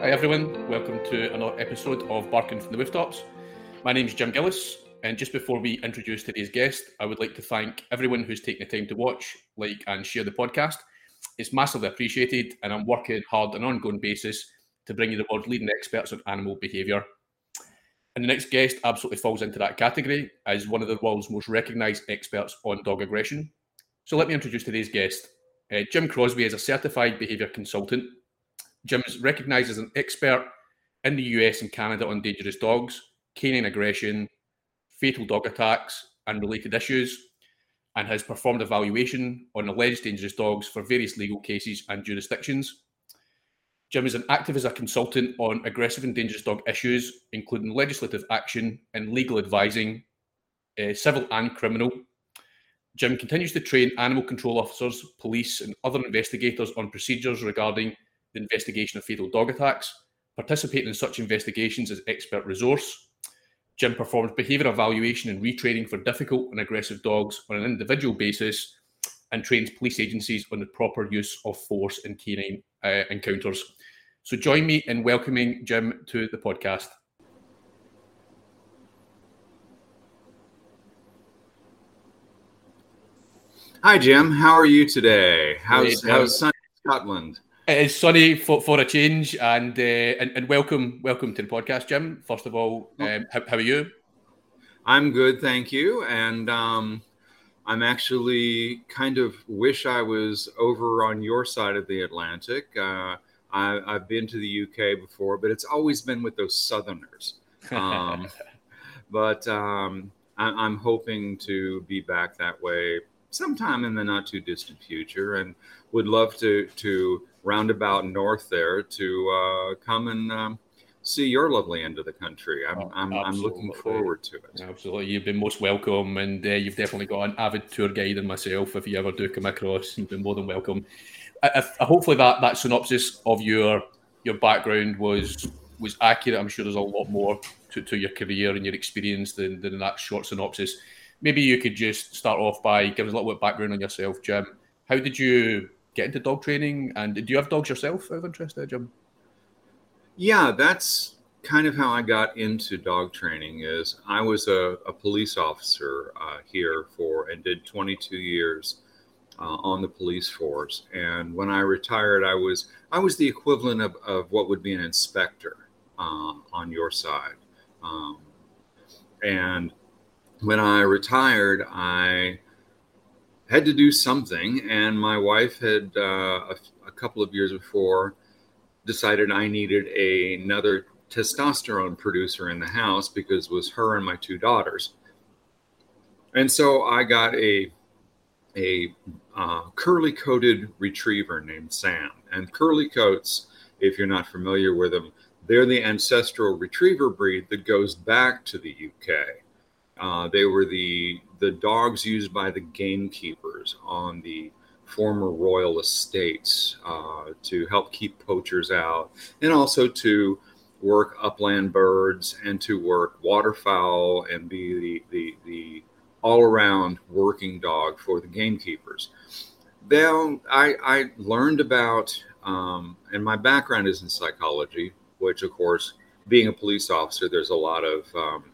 Hi everyone, welcome to another episode of Barking from the Rooftops. My name is Jim Gillis, and just before we introduce today's guest, I would like to thank everyone who's taken the time to watch, like, and share the podcast. It's massively appreciated, and I'm working hard on an ongoing basis to bring you the world's leading experts on animal behaviour. And the next guest absolutely falls into that category as one of the world's most recognised experts on dog aggression. So let me introduce today's guest. Uh, Jim Crosby is a certified behaviour consultant. Jim is recognised as an expert in the US and Canada on dangerous dogs, canine aggression, fatal dog attacks, and related issues, and has performed evaluation on alleged dangerous dogs for various legal cases and jurisdictions. Jim is an active as a consultant on aggressive and dangerous dog issues, including legislative action and legal advising, uh, civil and criminal. Jim continues to train animal control officers, police, and other investigators on procedures regarding the investigation of fatal dog attacks, participating in such investigations as expert resource. Jim performs behaviour evaluation and retraining for difficult and aggressive dogs on an individual basis and trains police agencies on the proper use of force in canine uh, encounters. So join me in welcoming Jim to the podcast. Hi, Jim. How are you today? How's, how's sunny Scotland? It is sunny for, for a change, and, uh, and and welcome welcome to the podcast, Jim. First of all, oh. um, how, how, are you? I'm good, thank you. And um, I'm actually kind of wish I was over on your side of the Atlantic. Uh, I, have been to the UK before, but it's always been with those Southerners. Um, but um, I, am hoping to be back that way sometime in the not too distant future, and would love to to roundabout north there to uh, come and um, see your lovely end of the country. I'm, oh, I'm, I'm, looking forward to it. Absolutely. You've been most welcome, and uh, you've definitely got an avid tour guide in myself. If you ever do come across, you've been more than welcome. I, I, hopefully, that, that synopsis of your your background was was accurate. I'm sure there's a lot more to, to your career and your experience than, than that short synopsis. Maybe you could just start off by giving us a little bit of background on yourself, Jim. How did you get into dog training? And do you have dogs yourself out of interest there, Jim? Yeah, that's kind of how I got into dog training is I was a, a police officer uh, here for and did 22 years uh, on the police force. And when I retired, I was I was the equivalent of, of what would be an inspector uh, on your side. Um, and when I retired, I had to do something, and my wife had uh, a, a, couple of years before decided I needed a, another testosterone producer in the house because it was her and my two daughters. And so I got a a uh, curly coated retriever named Sam. And curly coats, if you're not familiar with them, they're the ancestral retriever breed that goes back to the UK. Uh, they were the the dogs used by the gamekeepers on the former royal estates uh, to help keep poachers out, and also to work upland birds and to work waterfowl and be the the, the all around working dog for the gamekeepers. Then I, I learned about, um, and my background is in psychology, which of course, being a police officer, there's a lot of um,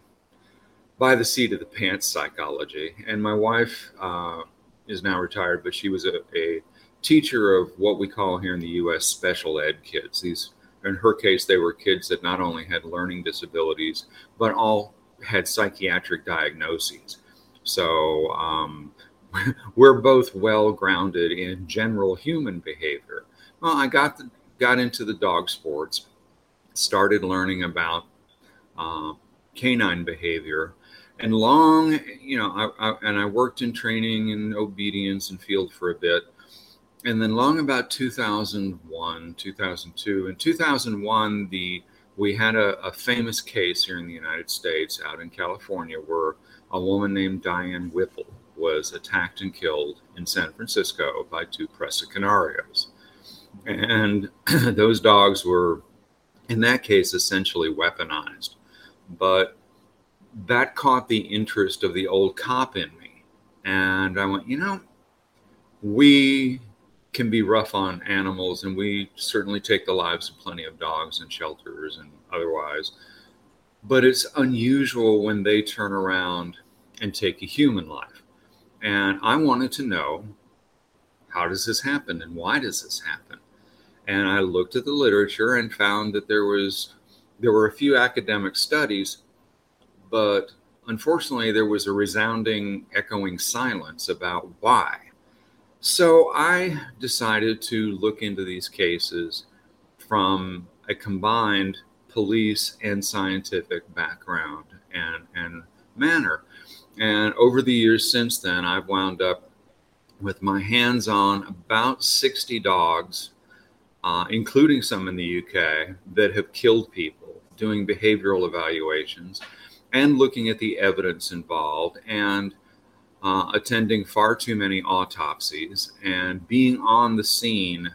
by the seat of the pants psychology. And my wife uh, is now retired, but she was a, a, teacher of what we call here in the U.S. special ed kids. These, in her case, they were kids that not only had learning disabilities, but all had psychiatric diagnoses. So um, we're both well grounded in general human behavior. Well, I got the, got into the dog sports, started learning about uh, canine behavior, and long, you know, I, I, and I worked in training and obedience and field for a bit. And then long about 2001, 2002, in 2001, the we had a, a famous case here in the United States, out in California, where a woman named Diane Whipple was attacked and killed in San Francisco by two Presa Canarios. And those dogs were, in that case, essentially weaponized. But that caught the interest of the old cop in me. And I went, you know, we can be rough on animals, and we certainly take the lives of plenty of dogs in shelters and otherwise. But it's unusual when they turn around and take a human life. And I wanted to know how does this happen and why does this happen? And I looked at the literature and found that there was there were a few academic studies, but unfortunately there was a resounding echoing silence about why. So I decided to look into these cases from a combined police and scientific background and, and manner. And over the years since then, I've wound up with my hands on about 60 dogs, uh, including some in the UK, that have killed people, doing behavioral evaluations and looking at the evidence involved and uh, attending far too many autopsies and being on the scene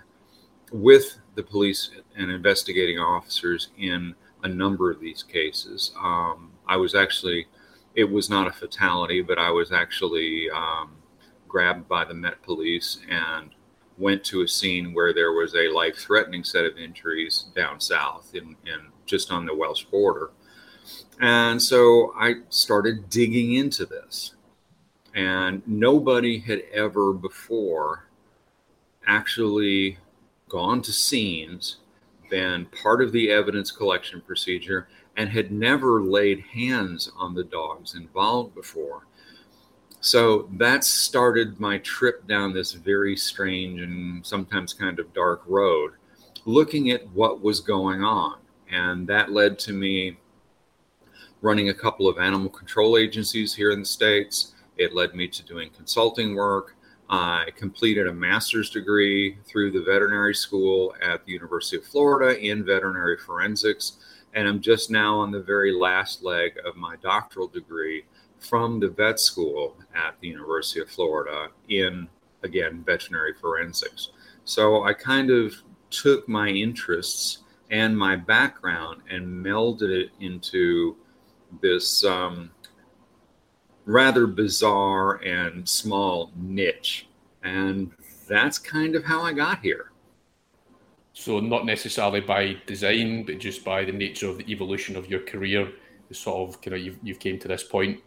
with the police and investigating officers in a number of these cases. Um, I was actually it was not a fatality, but I was actually um, grabbed by the Met Police and went to a scene where there was a life-threatening set of injuries down south in, in just on the Welsh border. And so I started digging into this. And nobody had ever before actually gone to scenes, been part of the evidence collection procedure, and had never laid hands on the dogs involved before. So that started my trip down this very strange and sometimes kind of dark road, looking at what was going on. And that led to me running a couple of animal control agencies here in the States. It led me to doing consulting work. I completed a master's degree through the veterinary school at the University of Florida in veterinary forensics and I'm just now on the very last leg of my doctoral degree from the vet school at the University of Florida in, again, veterinary forensics. So I kind of took my interests and my background and melded it into this um, rather bizarre and small niche. And that's kind of how I got here. So not necessarily by design, but just by the nature of the evolution of your career, sort of kind of you've you've came to this point.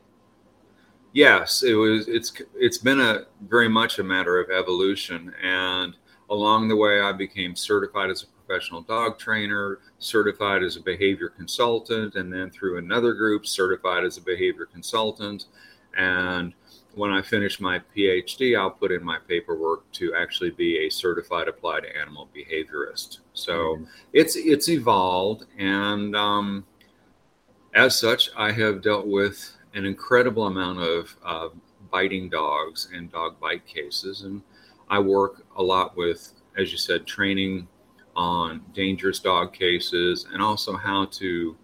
Yes, it was. It's it's been a very much a matter of evolution, and along the way, I became certified as a professional dog trainer, certified as a behavior consultant, and then through another group, certified as a behavior consultant, and when I finish my PhD, I'll put in my paperwork to actually be a certified applied animal behaviorist. So mm-hmm. it's it's evolved, and um, as such, I have dealt with an incredible amount of uh, biting dogs and dog bite cases, and I work a lot with, as you said, training on dangerous dog cases and also how to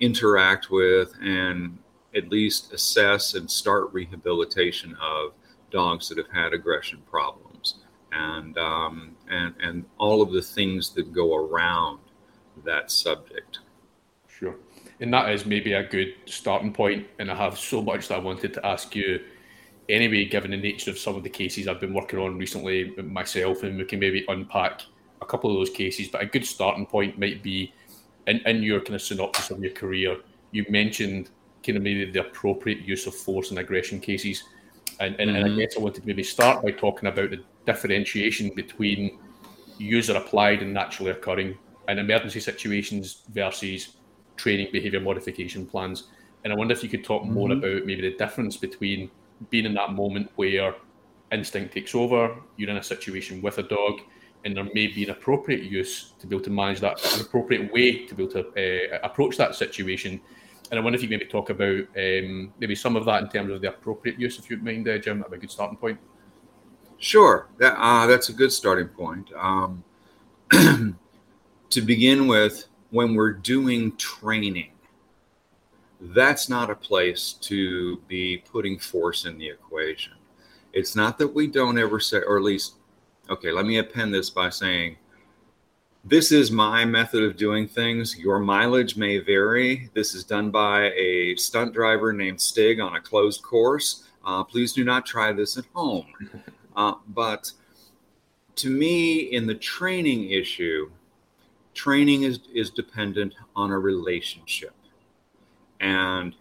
interact with and at least assess and start rehabilitation of dogs that have had aggression problems and um, and and all of the things that go around that subject. Sure, and that is maybe a good starting point. And I have so much that I wanted to ask you. Anyway, given the nature of some of the cases I've been working on recently myself, and we can maybe unpack a couple of those cases. But a good starting point might be in, in your kind of synopsis of your career. You mentioned kind of maybe the appropriate use of force in aggression cases. And, and, mm-hmm. and, I mm-hmm. guess I wanted to maybe start by talking about the differentiation between user applied and naturally occurring in emergency situations versus training behavior modification plans. And I wonder if you could talk mm-hmm. more about maybe the difference between being in that moment where instinct takes over, you're in a situation with a dog, and there may be an appropriate use to be able to manage that, an appropriate way to be able to uh, approach that situation and I wonder if you maybe talk about um, maybe some of that in terms of the appropriate use, if you would mind, uh, Jim. That'd be a good starting point. Sure, that, uh, that's a good starting point. Um, to begin with, when we're doing training, that's not a place to be putting force in the equation. It's not that we don't ever say, or at least, okay, let me append this by saying this is my method of doing things. Your mileage may vary. This is done by a stunt driver named Stig on a closed course. Uh, please do not try this at home. Uh, but to me, in the training issue, training is, is dependent on a relationship. And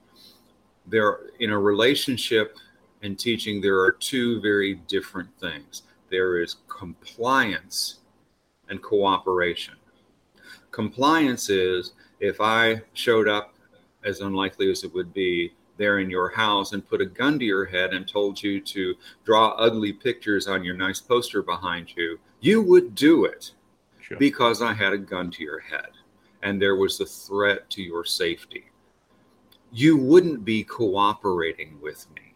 there, in a relationship and teaching, there are two very different things there is compliance and cooperation. Compliance is if I showed up, as unlikely as it would be, there in your house and put a gun to your head and told you to draw ugly pictures on your nice poster behind you, you would do it sure. because I had a gun to your head and there was a threat to your safety. You wouldn't be cooperating with me.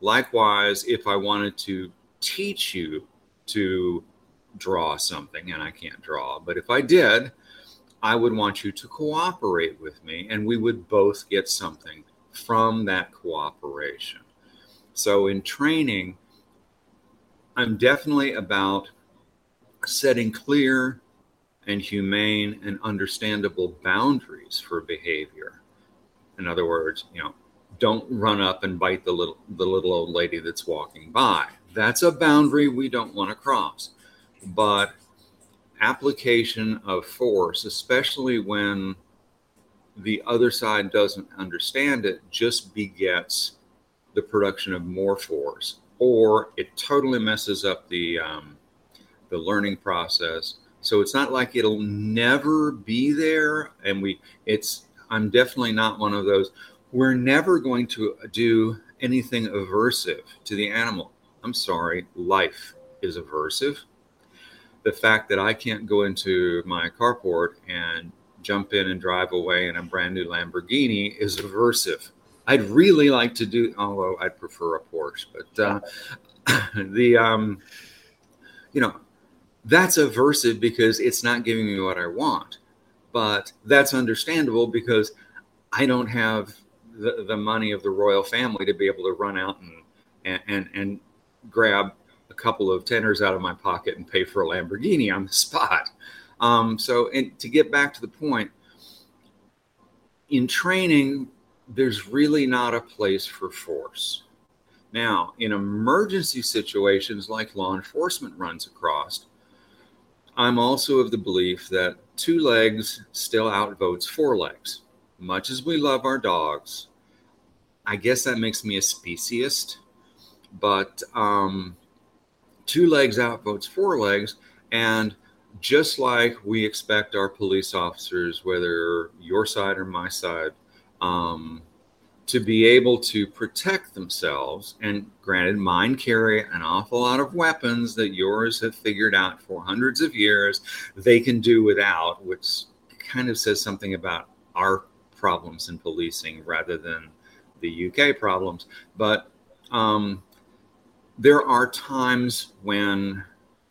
Likewise, if I wanted to teach you to draw something, and I can't draw, but if I did, I would want you to cooperate with me and we would both get something from that cooperation. So in training, I'm definitely about setting clear and humane and understandable boundaries for behavior. In other words, you know, don't run up and bite the little the little old lady that's walking by. That's a boundary we don't want to cross. But application of force, especially when the other side doesn't understand it, just begets the production of more force, or it totally messes up the um, the learning process. So it's not like it'll never be there, and we it's I'm definitely not one of those. We're never going to do anything aversive to the animal. I'm sorry, life is aversive. The fact that I can't go into my carport and jump in and drive away in a brand new Lamborghini is aversive. I'd really like to do, although I'd prefer a Porsche, but uh, the, um, you know, that's aversive because it's not giving me what I want. But that's understandable because I don't have the, the money of the royal family to be able to run out and, and, and, and grab a couple of tenors out of my pocket and pay for a Lamborghini on the spot. Um, so, and to get back to the point, in training, there's really not a place for force. Now, in emergency situations like law enforcement runs across, I'm also of the belief that two legs still outvotes four legs. Much as we love our dogs, I guess that makes me a speciesist, but um, two legs outvotes four legs. And just like we expect our police officers, whether your side or my side, um, to be able to protect themselves. And granted, mine carry an awful lot of weapons that yours have figured out for hundreds of years they can do without, which kind of says something about our problems in policing rather than the UK problems. But um, there are times when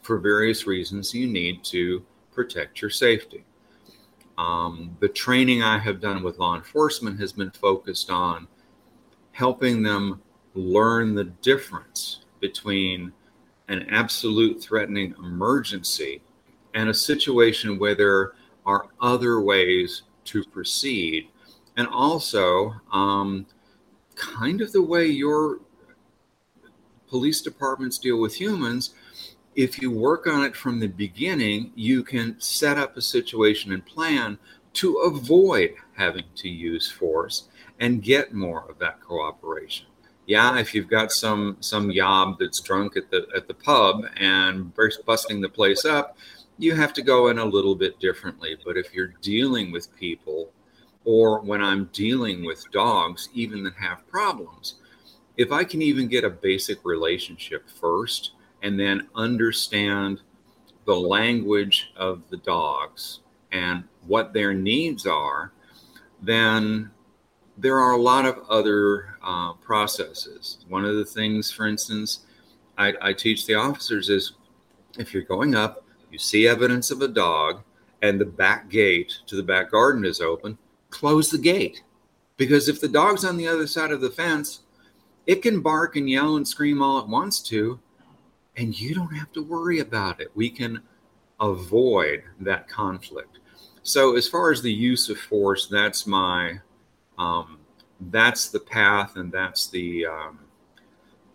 for various reasons, you need to protect your safety. Um, the training I have done with law enforcement has been focused on helping them learn the difference between an absolute threatening emergency and a situation where there are other ways to proceed. And also, um, kind of the way your police departments deal with humans if you work on it from the beginning, you can set up a situation and plan to avoid having to use force and get more of that cooperation. Yeah, if you've got some some yob that's drunk at the at the pub and busting the place up, you have to go in a little bit differently. But if you're dealing with people, or when I'm dealing with dogs, even that have problems, if I can even get a basic relationship first, and then understand the language of the dogs and what their needs are, then there are a lot of other uh, processes. One of the things, for instance, I, I teach the officers is if you're going up, you see evidence of a dog, and the back gate to the back garden is open, close the gate. Because if the dog's on the other side of the fence, it can bark and yell and scream all it wants to, and you don't have to worry about it. We can avoid that conflict. So, as far as the use of force, that's my um, that's the path, and that's the um,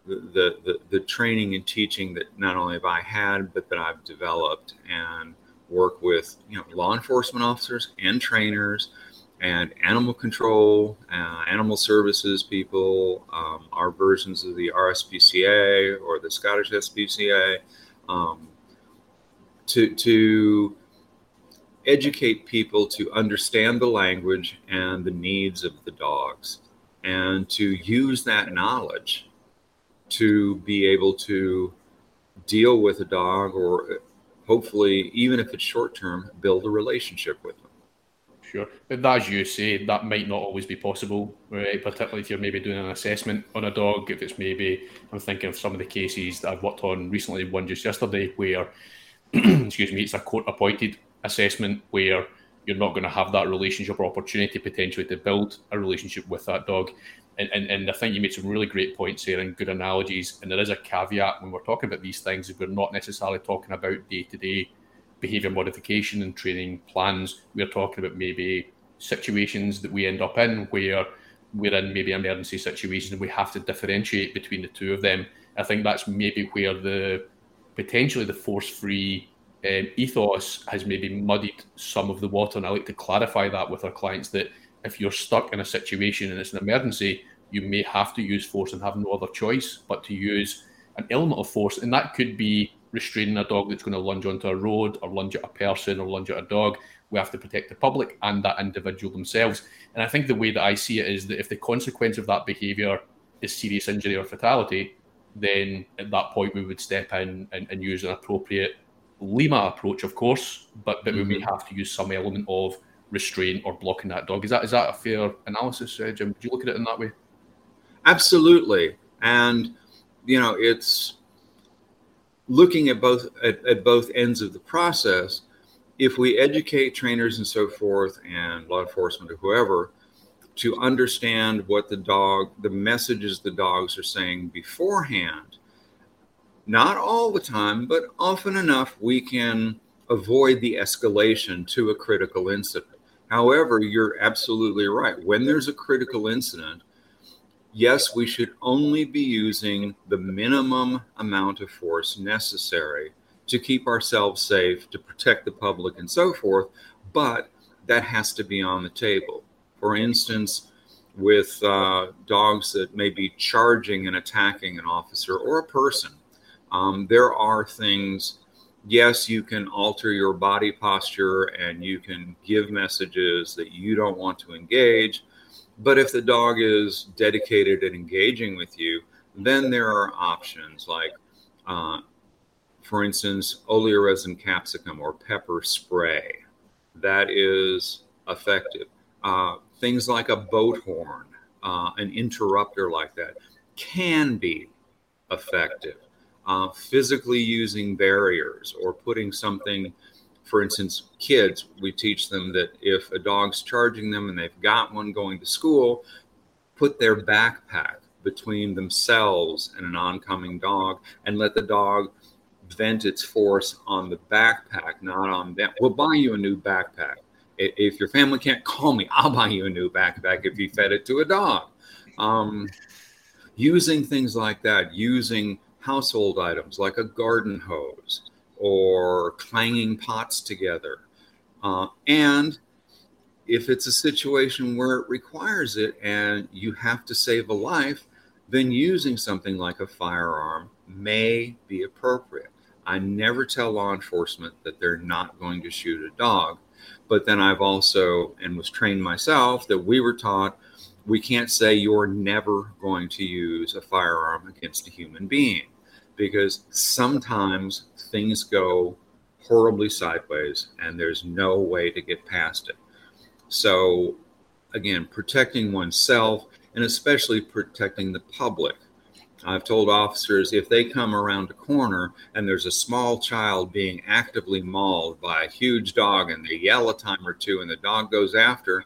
the, the, the training and teaching that not only have I had, but that I've developed and work with you know law enforcement officers and trainers and animal control, uh, animal services people, um, our versions of the RSPCA or the Scottish SPCA, um, to to educate people to understand the language and the needs of the dogs, and to use that knowledge to be able to deal with a dog or hopefully even if it's short term build a relationship with Sure, but as you say, that might not always be possible, right? Particularly if you're maybe doing an assessment on a dog. If it's maybe, I'm thinking of some of the cases that I've worked on recently. One just yesterday, where, excuse me, it's a court-appointed assessment where you're not going to have that relationship or opportunity potentially to build a relationship with that dog. And, and, and I think you made some really great points here and good analogies. And there is a caveat when we're talking about these things, we're not necessarily talking about day to day behavior modification and training plans. We're talking about maybe situations that we end up in where we're in maybe emergency situations and we have to differentiate between the two of them. I think that's maybe where the potentially the force free um, ethos has maybe muddied some of the water. And I like to clarify that with our clients that if you're stuck in a situation and it's an emergency, you may have to use force and have no other choice but to use an element of force. And that could be restraining a dog that's going to lunge onto a road or lunge at a person or lunge at a dog. We have to protect the public and that individual themselves. And I think the way that I see it is that if the consequence of that behaviour is serious injury or fatality, then at that point we would step in and, and use an appropriate Lima approach, of course, but but mm-hmm. we may have to use some element of restraint or blocking that dog. Is that is that a fair analysis, uh, Jim? Do you look at it in that way? Absolutely, and you know it's looking at both at, at both ends of the process. If we educate trainers and so forth, and law enforcement or whoever, to understand what the dog, the messages the dogs are saying beforehand, not all the time, but often enough, we can avoid the escalation to a critical incident. However, you're absolutely right. When there's a critical incident, yes, we should only be using the minimum amount of force necessary to keep ourselves safe, to protect the public, and so forth. But that has to be on the table. For instance, with uh, dogs that may be charging and attacking an officer or a person, um, there are things. Yes, you can alter your body posture and you can give messages that you don't want to engage but if the dog is dedicated and engaging with you, then there are options like, uh, for instance, oleoresin capsicum or pepper spray. That is effective. Uh, things like a boat horn, uh, an interrupter like that, can be effective. Uh, physically using barriers or putting something for instance, kids, we teach them that if a dog's charging them and they've got one going to school, put their backpack between themselves and an oncoming dog and let the dog vent its force on the backpack, not on them. We'll buy you a new backpack. If your family can't call me, I'll buy you a new backpack if you fed it to a dog. Um, using things like that, using household items like a garden hose, or clanging pots together. Uh, and if it's a situation where it requires it and you have to save a life, then using something like a firearm may be appropriate. I never tell law enforcement that they're not going to shoot a dog, but then I've also and was trained myself that we were taught we can't say you're never going to use a firearm against a human being because sometimes things go horribly sideways and there's no way to get past it. So, again, protecting oneself and especially protecting the public. I've told officers if they come around a corner and there's a small child being actively mauled by a huge dog and they yell a time or two and the dog goes after,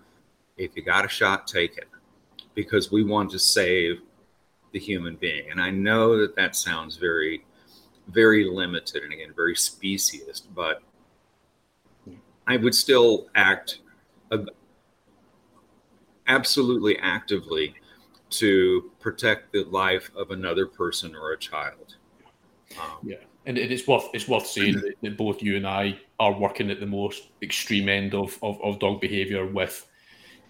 if you got a shot, take it because we want to save the human being. And I know that that sounds very very limited and again very speciesist but i would still act absolutely actively to protect the life of another person or a child. Um, yeah, and it's worth it's worth saying that, that, both you and I are working at the most extreme end of of, of dog behaviour with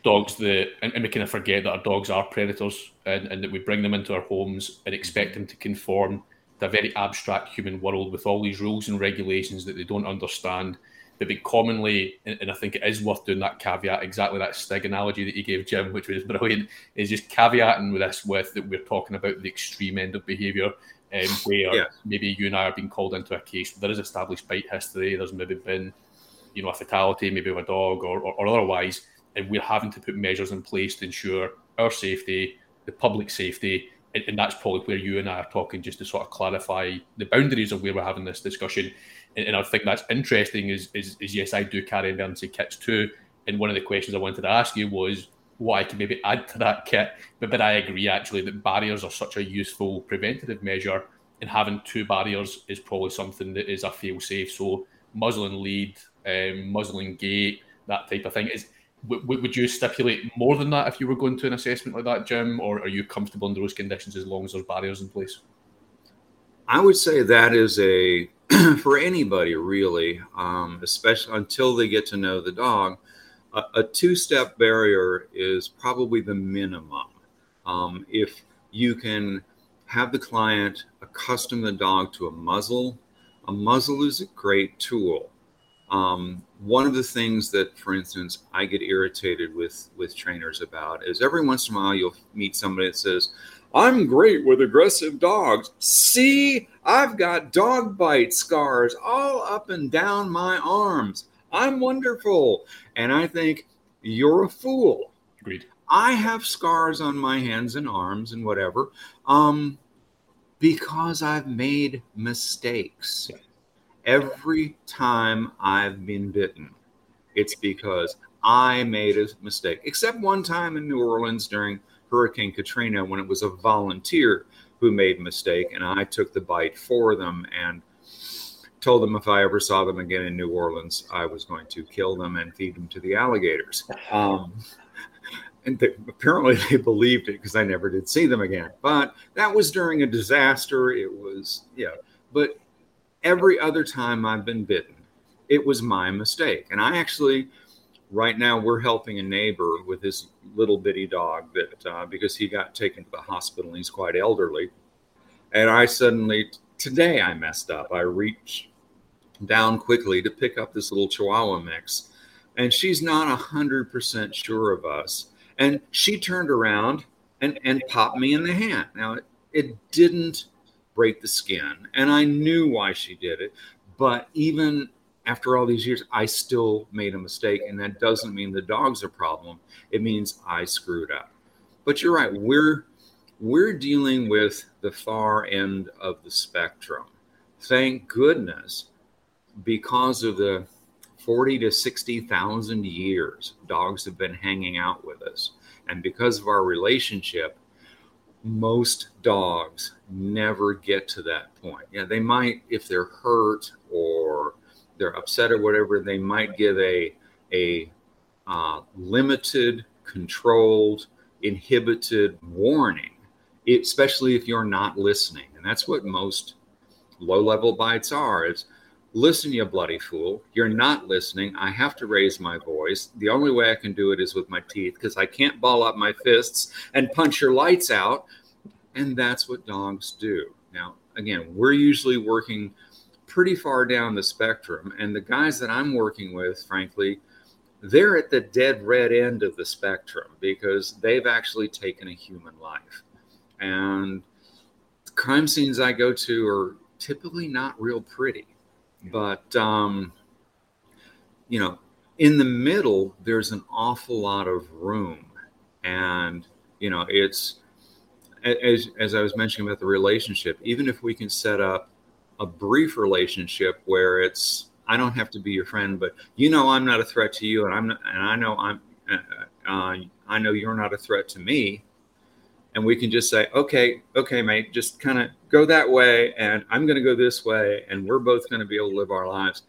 dogs that and, and, we kind of forget that our dogs are predators and, and that we bring them into our homes and expect them to conform to a very abstract human world with all these rules and regulations that they don't understand but be commonly, and I think it is worth doing that caveat, exactly that Stig analogy that you gave, Jim, which was brilliant, is just caveating with this with that we're talking about the extreme end of behaviour, um, where yeah. maybe you and I are being called into a case there is established bite history, there's maybe been, you know, a fatality, maybe of a dog or, or, or otherwise, and we're having to put measures in place to ensure our safety, the public safety, and, and that's probably where you and I are talking just to sort of clarify the boundaries of where we're having this discussion and, and I think that's interesting. Is, is, is yes, I do carry emergency kits too. And one of the questions I wanted to ask you was what I can maybe add to that kit. But but I agree actually that barriers are such a useful preventative measure, and having two barriers is probably something that is a fail safe. So muzzling lead, um, muzzling gate, that type of thing is. W- would you stipulate more than that if you were going to an assessment like that, Jim, or are you comfortable under those conditions as long as there's barriers in place? I would say that is a for anybody really, um, especially until they get to know the dog. A, a two-step barrier is probably the minimum. Um, if you can have the client accustom the dog to a muzzle, a muzzle is a great tool. Um, one of the things that, for instance, I get irritated with with trainers about is every once in a while you'll meet somebody that says, I'm great with aggressive dogs. See, I've got dog bite scars all up and down my arms. I'm wonderful. And I think you're a fool. Agreed. I have scars on my hands and arms and whatever um, because I've made mistakes. Every time I've been bitten, it's because I made a mistake, except one time in New Orleans during Hurricane Katrina when it was a volunteer who made a mistake, and I took the bite for them and told them if I ever saw them again in New Orleans, I was going to kill them and feed them to the alligators. Um, and they, apparently they believed it because I never did see them again. But that was during a disaster. It was, yeah. But every other time I've been bitten, it was my mistake. And I actually right now we're helping a neighbor with his little bitty dog that uh, because he got taken to the hospital and he's quite elderly. And i suddenly today i messed up. I reached down quickly to pick up this little chihuahua mix. And she's not a hundred percent sure of us. And she turned around and and popped me in the hand. Now it, it didn't break the skin and i knew why she did it but even after all these years, I still made a mistake. And that doesn't mean the dog's a problem. It means I screwed up. But you're right. We're we're dealing with the far end of the spectrum. Thank goodness, because of the 40 to 60,000 years dogs have been hanging out with us. And because of our relationship, most dogs never get to that point. Yeah, they might if they're hurt or they're upset or whatever, they might give a a uh, limited, controlled, inhibited warning, especially if you're not listening. And that's what most low-level bites are: listen, you bloody fool. You're not listening. I have to raise my voice. The only way I can do it is with my teeth because I can't ball up my fists and punch your lights out. And that's what dogs do. Now, again, we're usually working pretty far down the spectrum. And the guys that I'm working with, frankly, they're at the dead red end of the spectrum because they've actually taken a human life. And crime scenes I go to are typically not real pretty. But, um, you know, in the middle, there's an awful lot of room. And, you know, it's, as, as I was mentioning about the relationship, even if we can set up a brief relationship where it's I don't have to be your friend, but you know I'm not a threat to you, and I'm not, and I know I'm uh, uh, I know you're not a threat to me, and we can just say okay, okay, mate, just kind of go that way, and I'm going to go this way, and we're both going to be able to live our lives.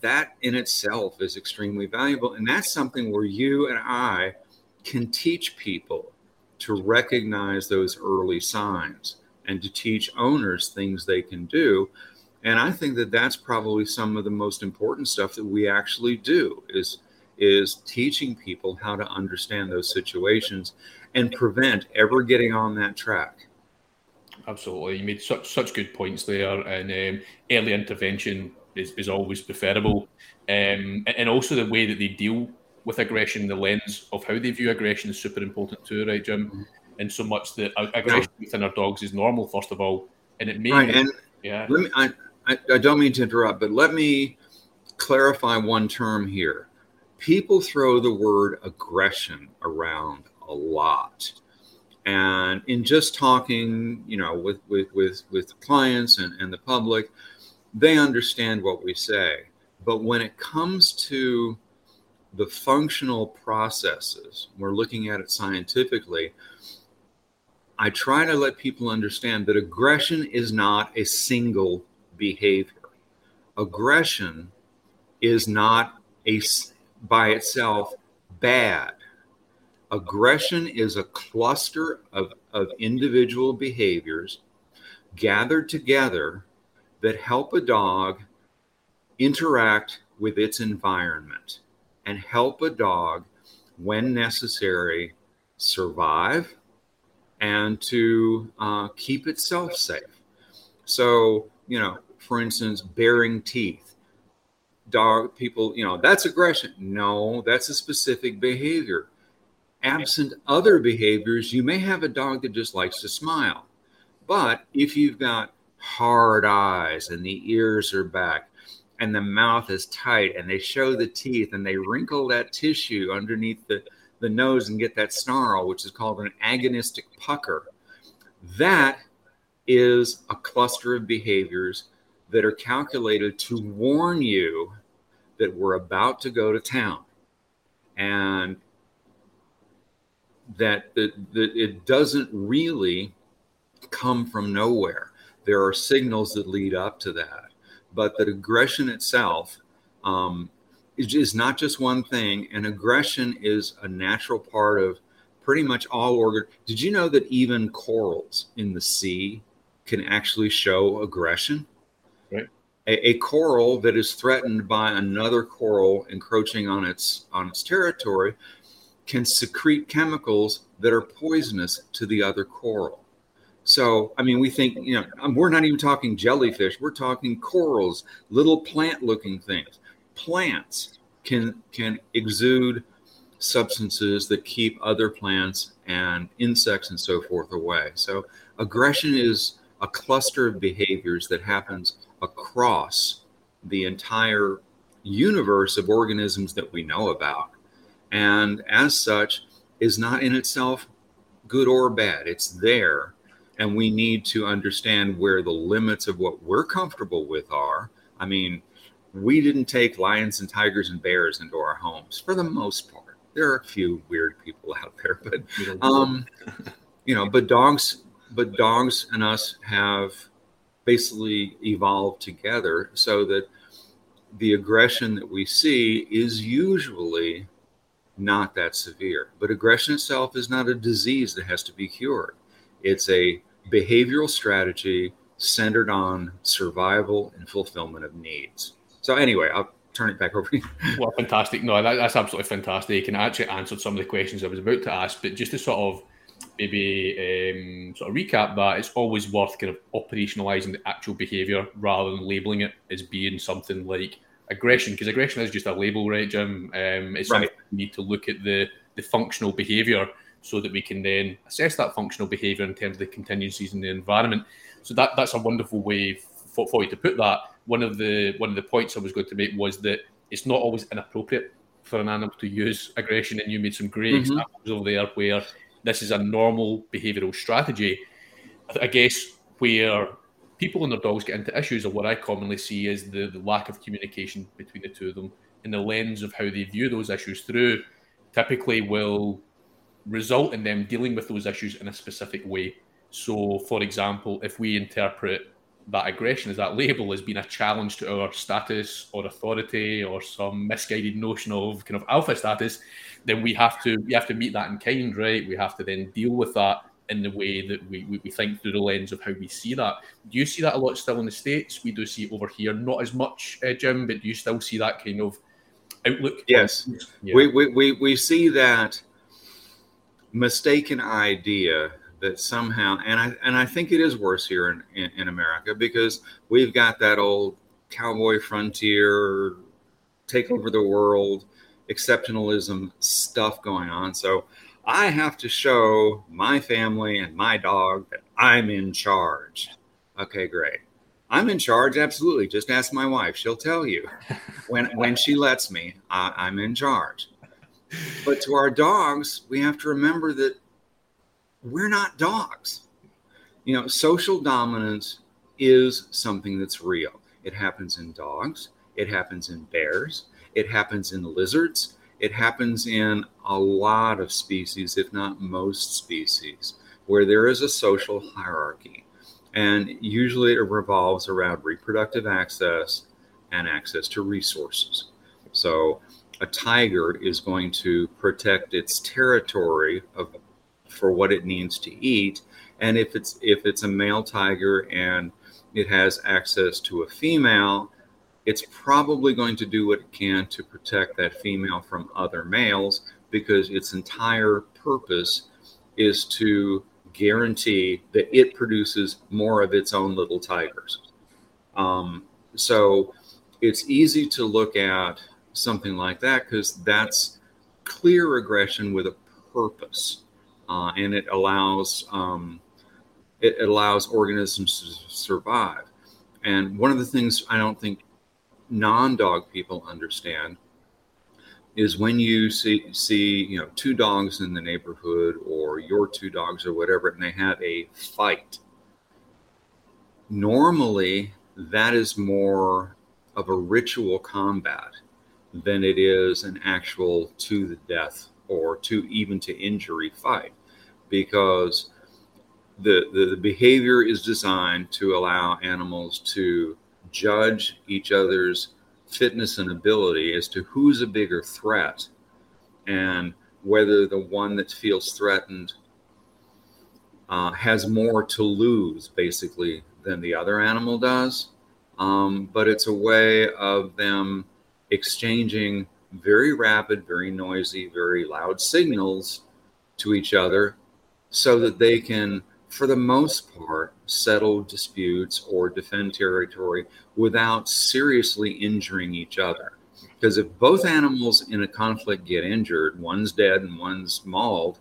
That in itself is extremely valuable, and that's something where you and I can teach people to recognize those early signs and to teach owners things they can do. And I think that that's probably some of the most important stuff that we actually do is is teaching people how to understand those situations and prevent ever getting on that track. Absolutely, you made such such good points there, and um, early intervention is, is always preferable, um, and also the way that they deal with aggression, the lens of how they view aggression is super important too, right, Jim? Mm-hmm. And so much that aggression yeah. within our dogs is normal, first of all, and it may. Right, and yeah. Let me. I, I, I don't mean to interrupt, but let me clarify one term here. People throw the word aggression around a lot. And in just talking you know with with with, with clients and, and the public they understand what we say. But when it comes to the functional processes we're looking at it scientifically i try to let people understand that aggression is not a single behavior. Aggression is not a by itself bad Aggression is a cluster of, of individual behaviors gathered together that help a dog interact with its environment and help a dog, when necessary, survive and to uh, keep itself safe. So, you know, for instance, baring teeth. Dog people, you know, that's aggression. No, that's a specific behavior absent other behaviors, you may have a dog that just likes to smile. But if you've got hard eyes and the ears are back and the mouth is tight and they show the teeth and they wrinkle that tissue underneath the, the nose and get that snarl, which is called an agonistic pucker, that is a cluster of behaviors that are calculated to warn you that we're about to go to town. And that, that, that it doesn't really come from nowhere. There are signals that lead up to that, but that aggression itself um, is, is not just one thing, and aggression is a natural part of pretty much all organ. Did you know that even corals in the sea can actually show aggression? Right. A, a, coral that is threatened by another coral encroaching on its on its territory can secrete chemicals that are poisonous to the other coral. So, I mean, we think, you know, um, we're not even talking jellyfish, we're talking corals, little plant looking things. Plants can can exude substances that keep other plants and insects and so forth away. So, aggression is a cluster of behaviors that happens across the entire universe of organisms that we know about and as such is not in itself good or bad. It's there, and we need to understand where the limits of what we're comfortable with are. I mean, we didn't take lions and tigers and bears into our homes for the most part. There are a few weird people out there, but um, you know, but dogs, but dogs and us have basically evolved together so that the aggression that we see is usually not that severe. But aggression itself is not a disease that has to be cured. It's a behavioral strategy centered on survival and fulfillment of needs. So, anyway, I'll turn it back over to you. well, fantastic. No, that, that's absolutely fantastic. And I actually answered some of the questions I was about to ask, but just to sort of maybe um, sort of recap that, it's always worth kind of operationalizing the actual behavior rather than labeling it as being something like aggression because aggression is just a label, right, Jim? Um, it's right. we need to look at the the functional behaviour so that we can then assess that functional behaviour in terms of the contingencies in the environment. So that that's a wonderful way for, for you to put that. One of the one of the points I was going to make was that it's not always inappropriate for an animal to use aggression, and you made some great mm-hmm. examples over there where this is a normal behavioural strategy. I guess where people and their dogs get into issues, or what I commonly see is the, the lack of communication between the two of them and the lens of how they view those issues through typically will result in them dealing with those issues in a specific way. So, for example, if we interpret that aggression as that label as being a challenge to our status or authority or some misguided notion of kind of alpha status, then we have to we have to meet that in kind, right? We have to then deal with that in the way that we, we, we think through the lens of how we see that. Do you see that a lot still in the States? We do see over here, not as much, uh, Jim, but do you still see that kind of outlook? Yes. Yeah. We, we, we, we see that mistaken idea that somehow, and I and I think it is worse here in, in, in America because we've got that old cowboy frontier, take over the world, exceptionalism stuff going on. So I have to show my family and my dog that I'm in charge. Okay, great. I'm in charge, absolutely. Just ask my wife; she'll tell you. When when she lets me, I, I'm in charge. But to our dogs, we have to remember that we're not dogs. You know, social dominance is something that's real. It happens in dogs, it happens in bears, it happens in lizards, it happens in a lot of species, if not most species, where there is a social hierarchy. And usually it revolves around reproductive access and access to resources. So a tiger is going to protect its territory of for what it needs to eat. And if it's if it's a male tiger and it has access to a female, it's probably going to do what it can to protect that female from other males because its entire purpose is to guarantee that it produces more of its own little tigers. Um, so it's easy to look at something like that because that's clear aggression with a purpose uh, and it allows um, it allows organisms to survive. And one of the things I don't think non-dog people understand is when you see see you know two dogs in the neighborhood or your two dogs or whatever, and they have a fight. Normally, that is more of a ritual combat than it is an actual to the death or to even to injury fight because the, the, the behavior is designed to allow animals to judge each other's fitness and ability as to who's a bigger threat and whether the one that feels threatened uh, has more to lose basically than the other animal does. Um, but it's a way of them exchanging very rapid, very noisy, very loud signals to each other so that they can, for the most part, settle disputes or defend territory without seriously injuring each other. Because if both animals in a conflict get injured, one's dead and one's mauled,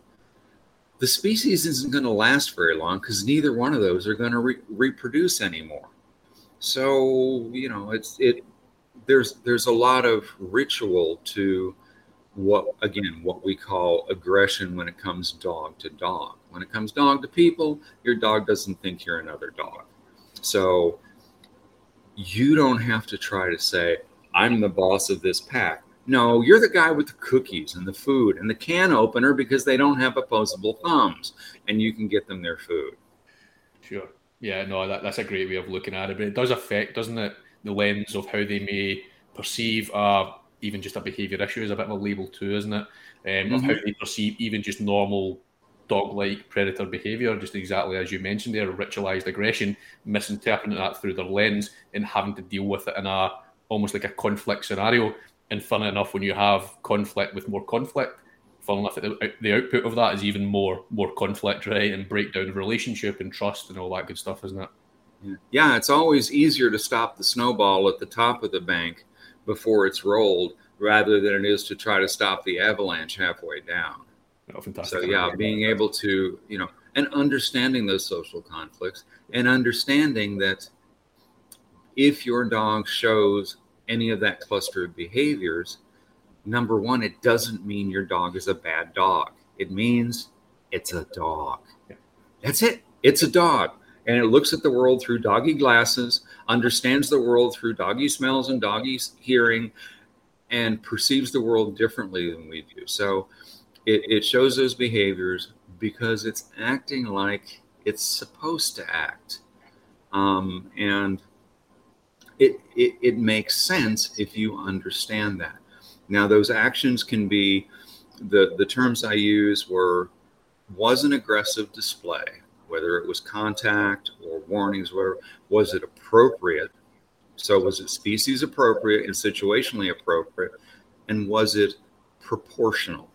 the species isn't going to last very long because neither one of those are going to re- reproduce anymore. So you know, it's it. There's there's a lot of ritual to what again what we call aggression when it comes dog to dog. When it comes dog to people your dog doesn't think you're another dog. So you don't have to try to say i'm the boss of this pack. No you're the guy with the cookies and the food and the can opener because they don't have opposable thumbs and you can get them their food. Sure. Yeah no that, that's a great way of looking at it but it does affect doesn't it the lens of how they may perceive uh, even just a behaviour issue is a bit of a label too, isn't it? Um, mm-hmm. Of how they perceive even just normal dog-like predator behaviour, just exactly as you mentioned there, ritualized aggression, misinterpreting that through their lens and having to deal with it in a almost like a conflict scenario. And fun enough, when you have conflict with more conflict, fun enough, the, the output of that is even more more conflict, right, and breakdown of relationship and trust and all that good stuff, isn't it? Yeah, it's always easier to stop the snowball at the top of the bank before it's rolled rather than it is to try to stop the avalanche halfway down. Oh, fantastic. So yeah, being able to, you know, and understanding those social conflicts and understanding that if your dog shows any of that cluster of behaviors, number one, it doesn't mean your dog is a bad dog. It means it's a dog. That's it. It's a dog and it looks at the world through doggy glasses, understands the world through doggy smells and doggy hearing, and perceives the world differently than we do. So it, it shows those behaviors because it's acting like it's supposed to act. Um, and it, it, it makes sense if you understand that. Now, those actions can be the, the terms I use were was an aggressive display, whether it was contact or warnings, whatever, was it appropriate? So, was it species appropriate and situationally appropriate? And was it proportional?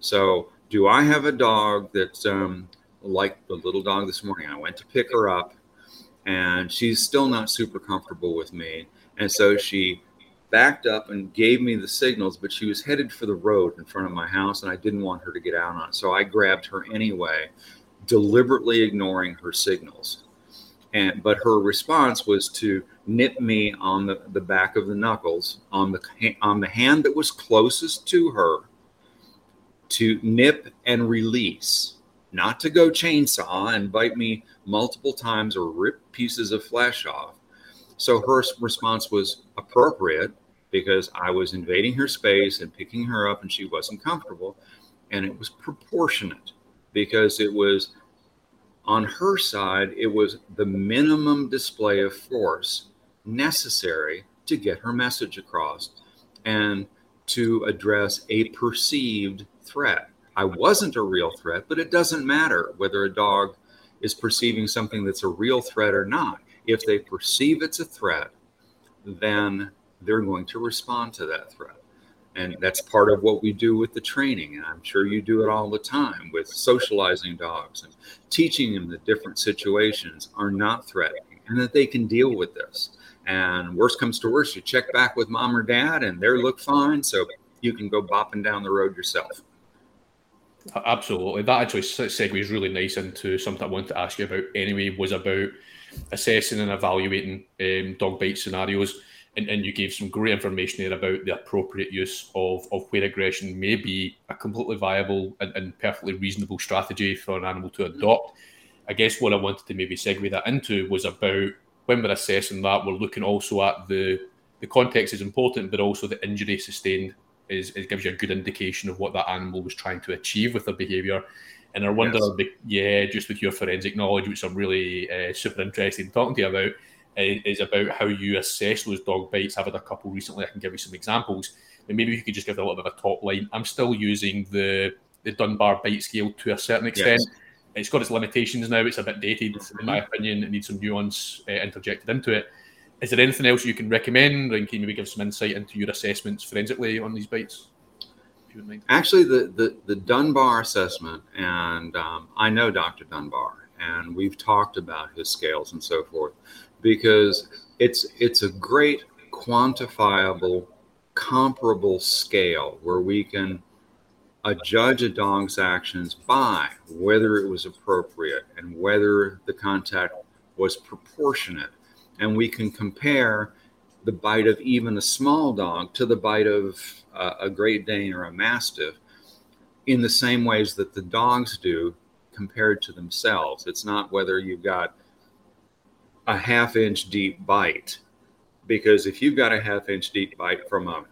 So, do I have a dog that's um, like the little dog this morning? I went to pick her up and she's still not super comfortable with me. And so she backed up and gave me the signals, but she was headed for the road in front of my house, and I didn't want her to get out on it. So I grabbed her anyway, deliberately ignoring her signals. And but her response was to nip me on the, the back of the knuckles on the on the hand that was closest to her to nip and release, not to go chainsaw and bite me multiple times or rip pieces of flesh off. So her response was appropriate because I was invading her space and picking her up and she wasn't comfortable. And it was proportionate because it was on her side, it was the minimum display of force necessary to get her message across and to address a perceived threat. I wasn't a real threat, but it doesn't matter whether a dog is perceiving something that's a real threat or not. If they perceive it's a threat, then they're going to respond to that threat. And that's part of what we do with the training. And I'm sure you do it all the time with socializing dogs and teaching them that different situations are not threatening and that they can deal with this. And worst comes to worst, you check back with mom or dad and they look fine. So you can go bopping down the road yourself. Absolutely. That actually segues really nice into something I wanted to ask you about anyway, was about assessing and evaluating um, dog bite scenarios. And, and you gave some great information there about the appropriate use of, of where aggression may be a completely viable and, and perfectly reasonable strategy for an animal to adopt. I guess what I wanted to maybe segue that into was about when we're assessing that, we're looking also at the the context is important, but also the injury sustained is it gives you a good indication of what that animal was trying to achieve with their behaviour. And I wonder, yes. yeah, just with your forensic knowledge, which I'm really uh, super interested in talking to you about, is about how you assess those dog bites. I've had a couple recently. I can give you some examples. And maybe you could just give a little bit of a top line. I'm still using the the Dunbar bite scale to a certain extent. Yes. It's got its limitations now. It's a bit dated, in my opinion. It needs some nuance uh, interjected into it. Is there anything else you can recommend, and can you maybe give some insight into your assessments forensically on these bites? Actually, the, the, the Dunbar assessment, and um, I know Dr. Dunbar, and we've talked about his scales and so forth, because it's it's a great quantifiable, comparable scale where we can judge a dog's actions by whether it was appropriate and whether the contact was proportionate and we can compare the bite of even a small dog to the bite of uh, a Great Dane or a Mastiff in the same ways that the dogs do compared to themselves. It's not whether you've got a half inch deep bite, because if you've got a half inch deep bite from a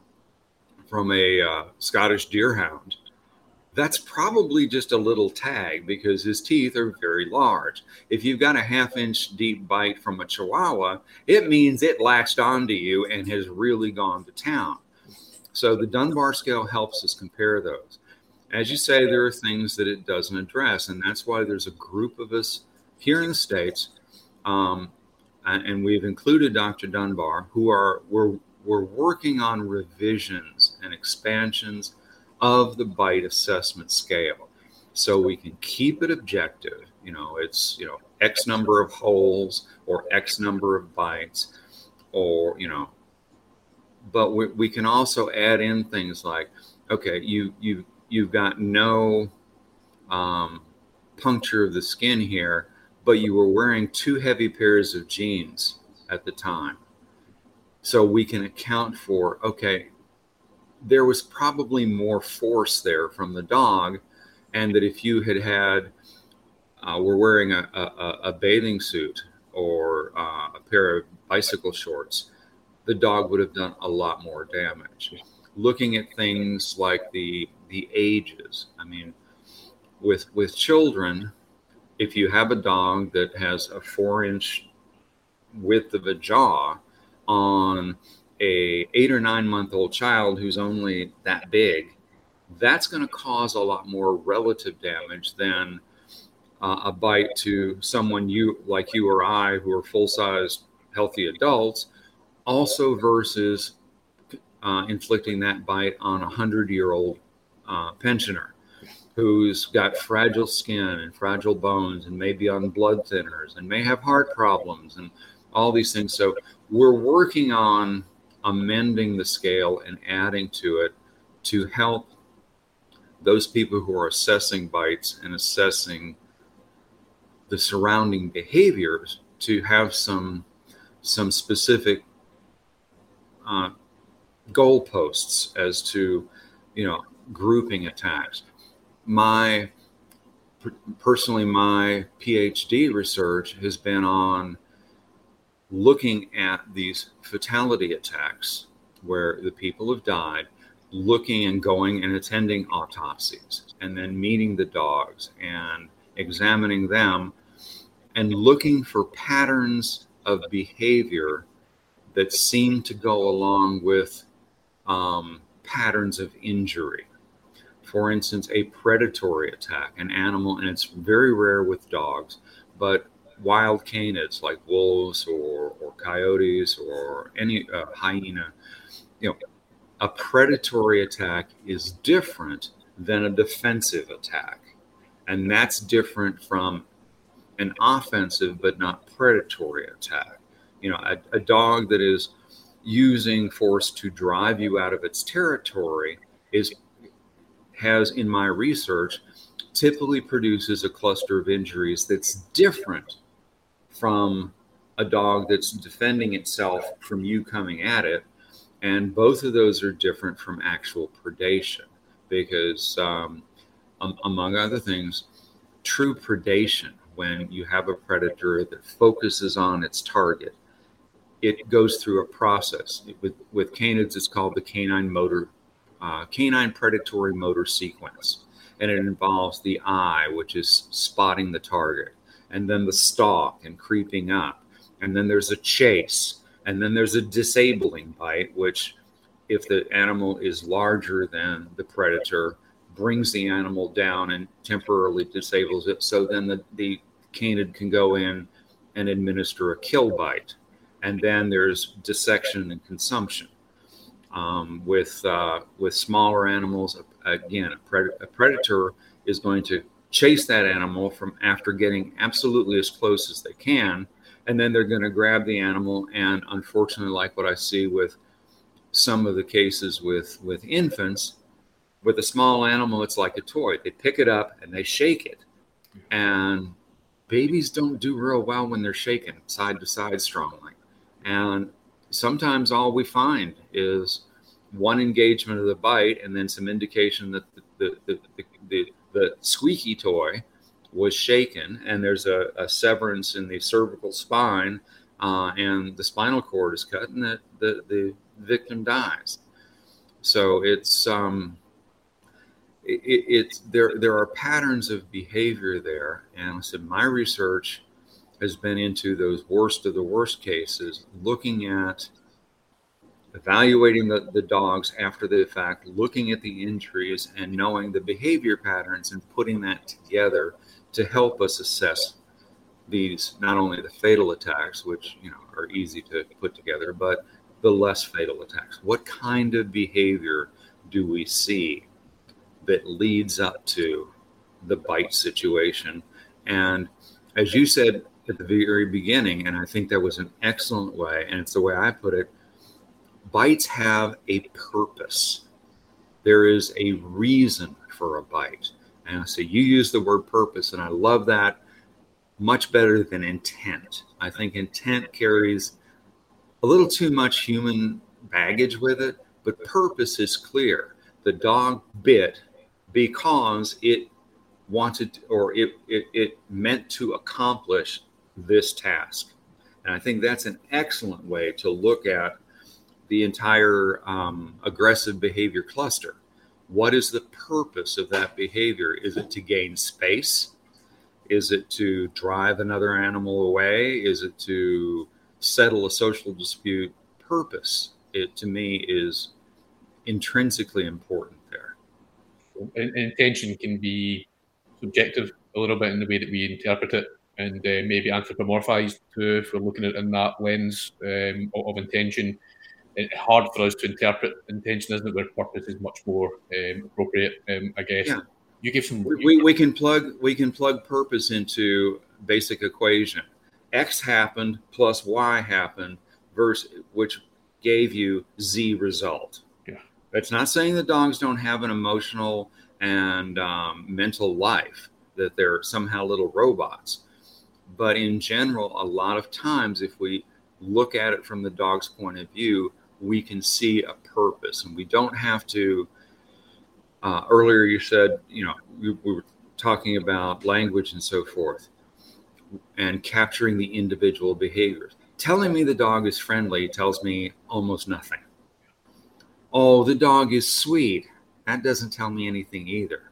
from a uh, Scottish Deerhound, that's probably just a little tag because his teeth are very large. If you've got a half inch deep bite from a Chihuahua, it means it latched onto you and has really gone to town. So the Dunbar scale helps us compare those. As you say, there are things that it doesn't address, and that's why there's a group of us here in the States, um, and we've included Dr. Dunbar, who are we're, we're working on revisions and expansions of the bite assessment scale. So we can keep it objective. You know, it's, you know, X number of holes or X number of bites or, you know, but we, we can also add in things like, okay, you, you, you've got no um, puncture of the skin here, but you were wearing two heavy pairs of jeans at the time. So we can account for, okay, there was probably more force there from the dog, and that if you had had uh, were wearing a, a, a, bathing suit or uh, a pair of bicycle shorts, the dog would have done a lot more damage. Looking at things like the the ages, I mean, with with children, if you have a dog that has a four inch width of a jaw on a eight or nine month old child who's only that big, that's going to cause a lot more relative damage than uh, a bite to someone you like you or I who are full sized healthy adults, also versus uh, inflicting that bite on a hundred year old uh, pensioner who's got fragile skin and fragile bones and may be on blood thinners and may have heart problems and all these things. So we're working on amending the scale and adding to it to help those people who are assessing bites and assessing the surrounding behaviors to have some some specific uh, goalposts as to you know grouping attacks my personally my phd research has been on looking at these fatality attacks where the people have died looking and going and attending autopsies and then meeting the dogs and examining them and looking for patterns of behavior that seem to go along with um, patterns of injury. For instance, a predatory attack, an animal, and it's very rare with dogs, but wild canids like wolves or, or coyotes or any uh, hyena, you know, a predatory attack is different than a defensive attack. And that's different from an offensive but not predatory attack. You know, a, a dog that is using force to drive you out of its territory is has in my research typically produces a cluster of injuries that's different from a dog that's defending itself from you coming at it. And both of those are different from actual predation because um, um, among other things true predation when you have a predator that focuses on its target it goes through a process. With with canids it's called the canine motor uh, canine predatory motor sequence and it involves the eye which is spotting the target and then the stalk and creeping up and then there's a chase and then there's a disabling bite, which, if the animal is larger than the predator, brings the animal down and temporarily disables it. So then the, the canid can go in and administer a kill bite. And then there's dissection and consumption. Um, with uh, with smaller animals, again, a, pred- a predator is going to chase that animal from after getting absolutely as close as they can and then they're going to grab the animal. And unfortunately like what i see with some of the cases with with infants with a small animal it's like a toy. They pick it up and they shake it. And babies don't do real well when they're shaken side to side strongly. And sometimes all we find is one engagement of the bite and then some indication that the the, the, the, the, squeaky toy was shaken, and there's a, a severance in the cervical spine, uh, and the spinal cord is cut, and the, the, the victim dies. So it's um, it, it's there. There are patterns of behavior there, and I said my research has been into those worst of the worst cases, looking at evaluating the, the dogs after the fact, looking at the injuries and knowing the behavior patterns and putting that together to help us assess these not only the fatal attacks, which you know are easy to put together, but the less fatal attacks. What kind of behavior do we see that leads up to the bite situation? And as you said at the very beginning, and I think that was an excellent way, and it's the way I put it, bites have a purpose. There is a reason for a bite. And so you use the word purpose, and I love that much better than intent. I think intent carries a little too much human baggage with it, but purpose is clear. The dog bit because it wanted or it, it, it meant to accomplish this task. And I think that's an excellent way to look at the entire um, aggressive behavior cluster what is the purpose of that behavior? Is it to gain space? Is it to drive another animal away? Is it to settle a social dispute? Purpose, it to me is intrinsically important there. Intention can be subjective a little bit in the way that we interpret it and uh, maybe anthropomorphized too if we're looking at it in that lens um, of, intention. It's hard for us to interpret intention, isn't it? Where purpose is much more um, appropriate, um, I guess. Yeah. You give some. We, we can plug we can plug purpose into basic equation. X happened plus Y happened, versus which gave you Z result. Yeah. It's not saying that dogs don't have an emotional and um, mental life that they're somehow little robots but in general, a lot of times, if we look at it from the dog's point of view, we can see a purpose, and we don't have to. Uh, earlier, you said, you know, we, we were talking about language and so forth, and capturing the individual behaviors. Telling me the dog is friendly tells me almost nothing. Oh, the dog is sweet. That doesn't tell me anything either.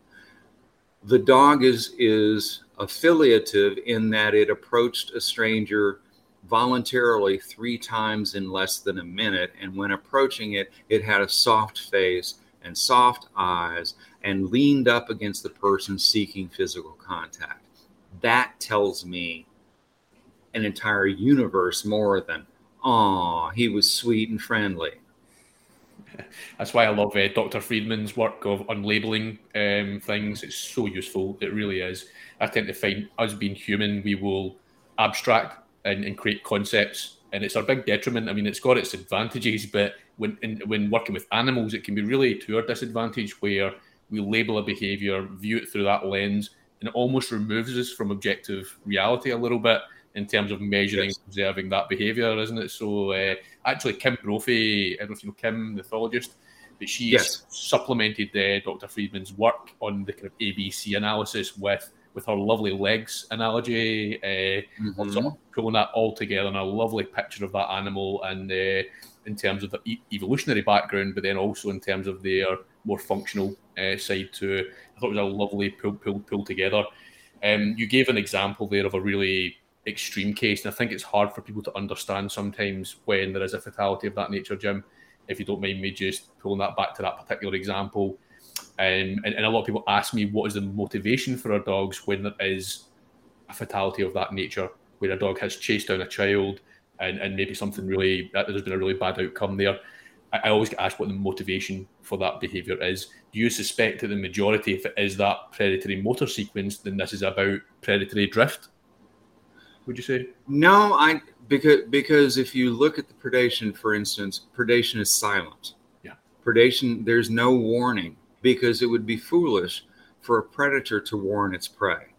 The dog is is affiliative in that it approached a stranger voluntarily three times in less than a minute. And when approaching it, it had a soft face and soft eyes and leaned up against the person seeking physical contact. That tells me an entire universe more than, oh, he was sweet and friendly. That's why I love uh, Dr. Friedman's work of unlabeling um, things. It's so useful. It really is. I tend to find us being human, we will abstract and, and create concepts, and it's our big detriment. I mean, it's got its advantages, but when in, when working with animals, it can be really to our disadvantage where we label a behavior, view it through that lens, and it almost removes us from objective reality a little bit in terms of measuring, yes. observing that behavior, isn't it? So, uh, actually, Kim Brophey, I don't know if you know Kim, the ethologist, but she yes. supplemented uh, Dr. Friedman's work on the kind of ABC analysis with with her lovely legs analogy, uh, mm-hmm. sort of pulling that all together in a lovely picture of that animal and uh, in terms of the e- evolutionary background, but then also in terms of their more functional uh, side too. I thought it was a lovely pull, pull, pull together. Um, you gave an example there of a really extreme case, and I think it's hard for people to understand sometimes when there is a fatality of that nature, Jim. If you don't mind me just pulling that back to that particular example, um, and, and a lot of people ask me what is the motivation for our dogs when there is a fatality of that nature, where a dog has chased down a child and, and maybe something really, there's been a really bad outcome there. I, I always get asked what the motivation for that behaviour is. Do you suspect that the majority, if it is that predatory motor sequence, then this is about predatory drift? Would you say? No, I because because if you look at the predation, for instance, predation is silent. Yeah. Predation, there's no warning because it would be foolish for a predator to warn its prey.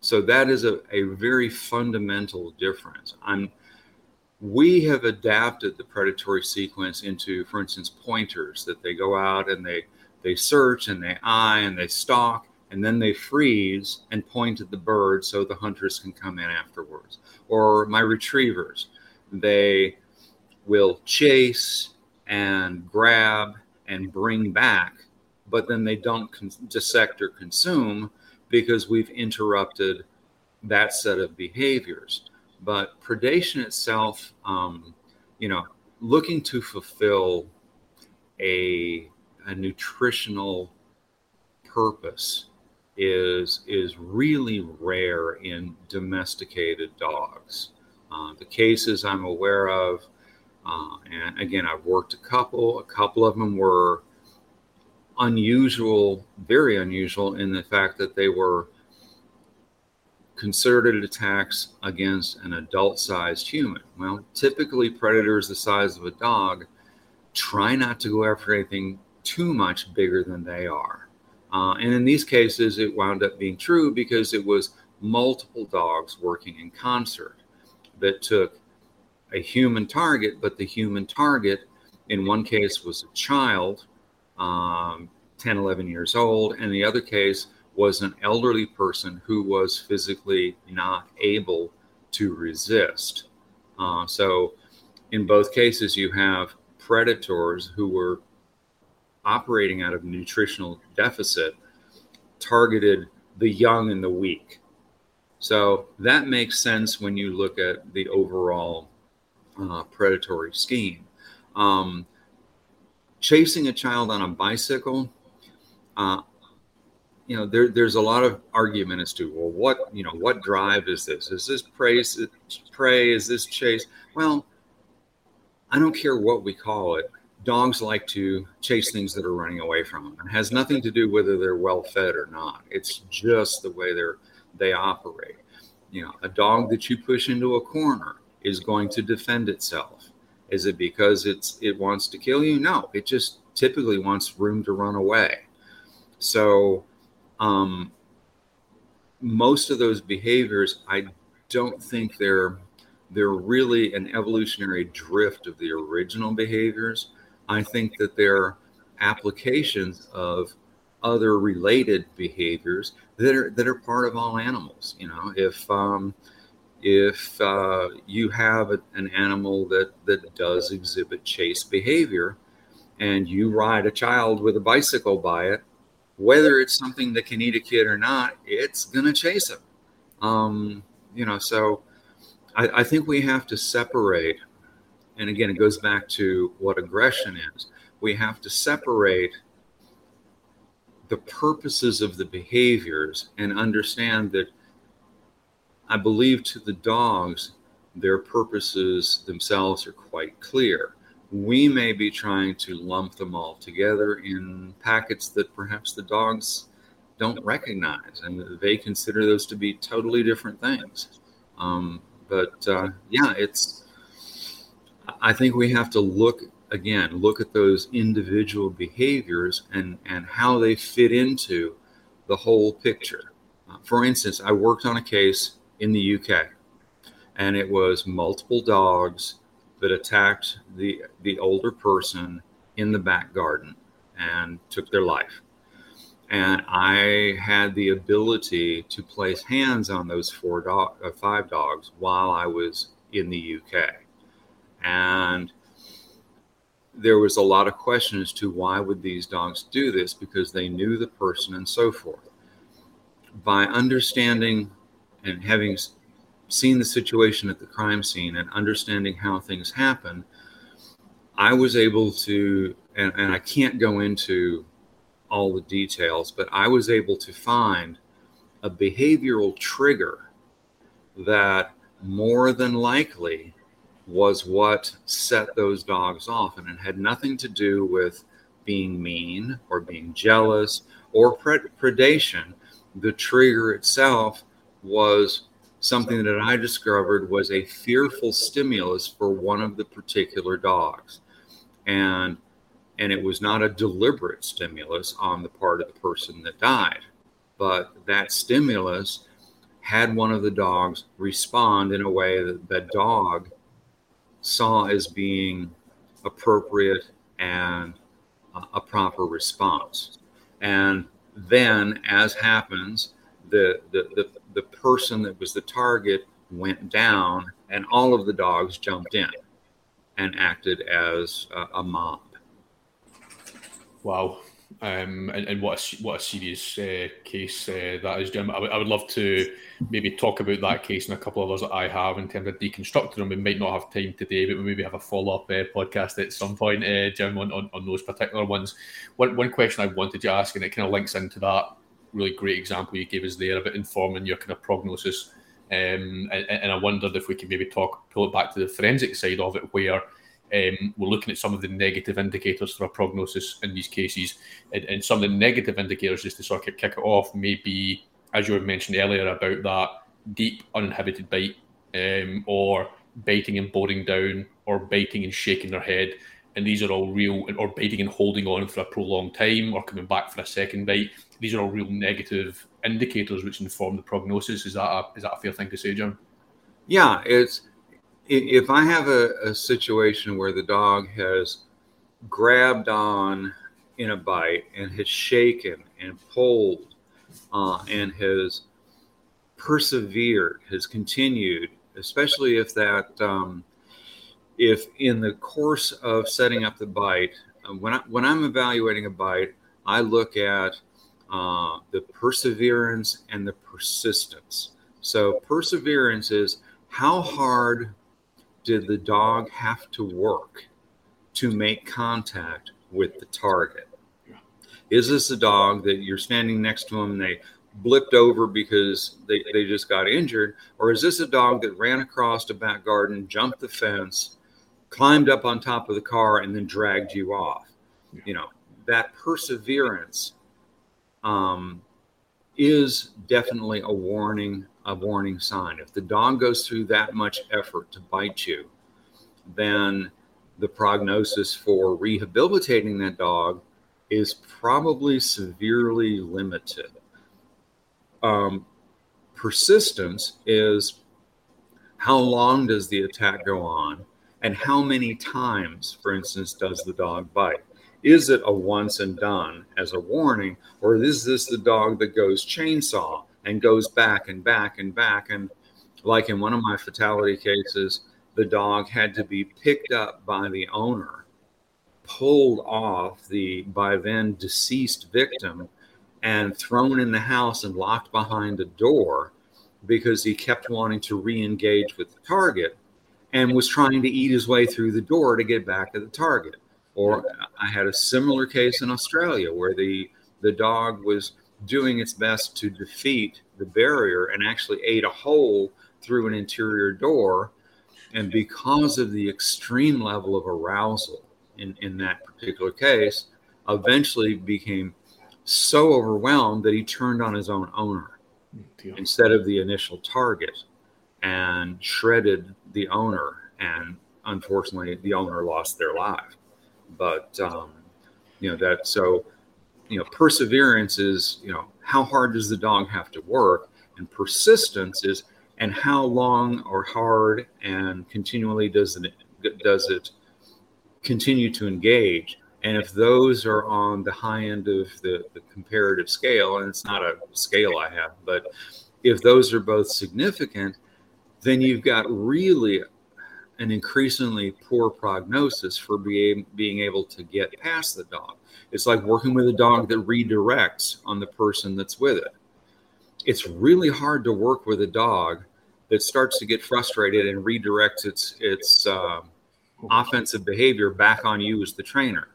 So that is a, a very fundamental difference. I'm, we have adapted the predatory sequence into, for instance, pointers that they go out and they they search and they eye and they stalk and then they freeze and point at the bird so the hunters can come in afterwards. Or my retrievers, they will chase and grab and bring back but then they don't dissect or consume because we've interrupted that set of behaviors. But predation itself, um, you know, looking to fulfill a, a nutritional purpose is is really rare in domesticated dogs. Uh, the cases I'm aware of, uh, and again, I've worked a couple. A couple of them were unusual, very unusual in the fact that they were concerted attacks against an adult sized human. Well, typically, predators the size of a dog try not to go after anything too much bigger than they are. Uh, and in these cases, it wound up being true because it was multiple dogs working in concert that took a human target, but the human target in one case was a child um, 10, 11 years old. And the other case was an elderly person who was physically not able to resist. Uh, so, in both cases, you have predators who were operating out of nutritional deficit, targeted the young and the weak. So that makes sense when you look at the overall uh, predatory scheme. Um, chasing a child on a bicycle, uh, you know, there, there's a lot of argument as to well, what you know, what drive is this? Is this prey? Is prey? Is this chase? Well, I don't care what we call it. Dogs like to chase things that are running away from them. It has nothing to do whether they're well fed or not. It's just the way they're they operate. You know, a dog that you push into a corner is going to defend itself. Is it because it's it wants to kill you? No, it just typically wants room to run away. So, um, most of those behaviors, I don't think they're they're really an evolutionary drift of the original behaviors. I think that they're applications of other related behaviors that are that are part of all animals. You know, if um, if uh, you have a, an animal that that does exhibit chase behavior, and you ride a child with a bicycle by it, whether it's something that can eat a kid or not, it's gonna chase him. Um, you know, so I, I think we have to separate. And again, it goes back to what aggression is. We have to separate the purposes of the behaviors and understand that I believe to the dogs, their purposes themselves are quite clear. We may be trying to lump them all together in packets that perhaps the dogs don't recognize, and they consider those to be totally different things. Um, but uh, yeah, it's. I think we have to look again, look at those individual behaviors and, and how they fit into the whole picture. Uh, for instance, I worked on a case in the UK, and it was multiple dogs that attacked the, the older person in the back garden and took their life. And I had the ability to place hands on those four dog, uh, five dogs while I was in the UK. And there was a lot of question as to why would these dogs do this because they knew the person and so forth by understanding and having seen the situation at the crime scene and understanding how things happen i was able to and, and i can't go into all the details but i was able to find a behavioral trigger that more than likely was what set those dogs off. And it had nothing to do with being mean or being jealous or pred- predation. The trigger itself was something that I discovered was a fearful stimulus for one of the particular dogs. And and it was not a deliberate stimulus on the part of the person that died, but that stimulus had one of the dogs respond in a way that the dog saw as being appropriate and a proper response. And then, as happens, the, the, the, the person that was the target went down, and all of the dogs jumped in and acted as a, a mob. Wow. Um, and, and, what a, what a serious uh, case uh, that is, Jim. I, w- I would love to maybe talk about that case and a couple of others that I have in terms of deconstructing them. We might not have time today, but we maybe have a follow up uh, podcast at some point, uh, Jim, on, on, on, those particular ones. One, one question I wanted to ask, and it kind of links into that really great example you gave us there about informing your kind of prognosis. Um, and, and I wondered if we could maybe talk, pull it back to the forensic side of it, where um, we're looking at some of the negative indicators for a prognosis in these cases, and, and, some of the negative indicators, just to sort of kick it off, may be, as you had mentioned earlier, about that deep uninhibited bite, um, or biting and boring down, or biting and shaking their head, and these are all real, or biting and holding on for a prolonged time, or coming back for a second bite. These are all real negative indicators which inform the prognosis. Is that a, is that a fair thing to say, John? Yeah, it's if I have a, a, situation where the dog has grabbed on in a bite and has shaken and pulled uh, and has persevered, has continued, especially if that, um, if in the course of setting up the bite, when, I, when I'm evaluating a bite, I look at uh, the perseverance and the persistence. So perseverance is how hard did the dog have to work to make contact with the target? Is this a dog that you're standing next to him and they blipped over because they, they just got injured? Or is this a dog that ran across a back garden, jumped the fence, climbed up on top of the car, and then dragged you off? You know, that perseverance um, is definitely a warning a warning sign. If the dog goes through that much effort to bite you, then the prognosis for rehabilitating that dog is probably severely limited. Um, persistence is how long does the attack go on and how many times, for instance, does the dog bite? Is it a once and done as a warning, or is this the dog that goes chainsaw and goes back and back and back? And like in one of my fatality cases, the dog had to be picked up by the owner, pulled off the by then deceased victim, and thrown in the house and locked behind a door because he kept wanting to re engage with the target and was trying to eat his way through the door to get back to the target. Or I had a similar case in Australia where the the dog was doing its best to defeat the barrier and actually ate a hole through an interior door. And because of the extreme level of arousal in, in that particular case, eventually became so overwhelmed that he turned on his own owner instead of the initial target and shredded the owner. And unfortunately, the owner lost their life. But um, you know that so you know perseverance is you know how hard does the dog have to work, and persistence is and how long or hard and continually does it does it continue to engage? And if those are on the high end of the, the, comparative scale and it's not a scale i have but if those are both significant then you've got really an increasingly poor prognosis for being, being able to get past the dog. It's like working with a dog that redirects on the person that's with it. It's really hard to work with a dog that starts to get frustrated and redirects its its uh, offensive behavior back on you as the trainer.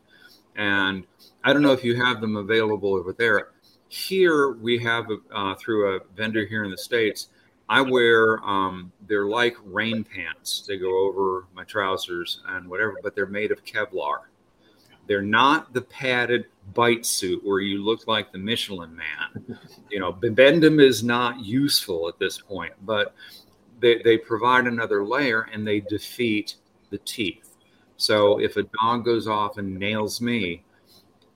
And I don't know if you have them available over there. Here we have uh, through a vendor here in the states I wear um, they're like rain pants. They go over my trousers and whatever, but they're made of Kevlar. They're not the padded bite suit where you look like the Michelin man. You know, bibendum is not useful at this point, but they, they provide another layer and they defeat the teeth. So if a dog goes off and nails me,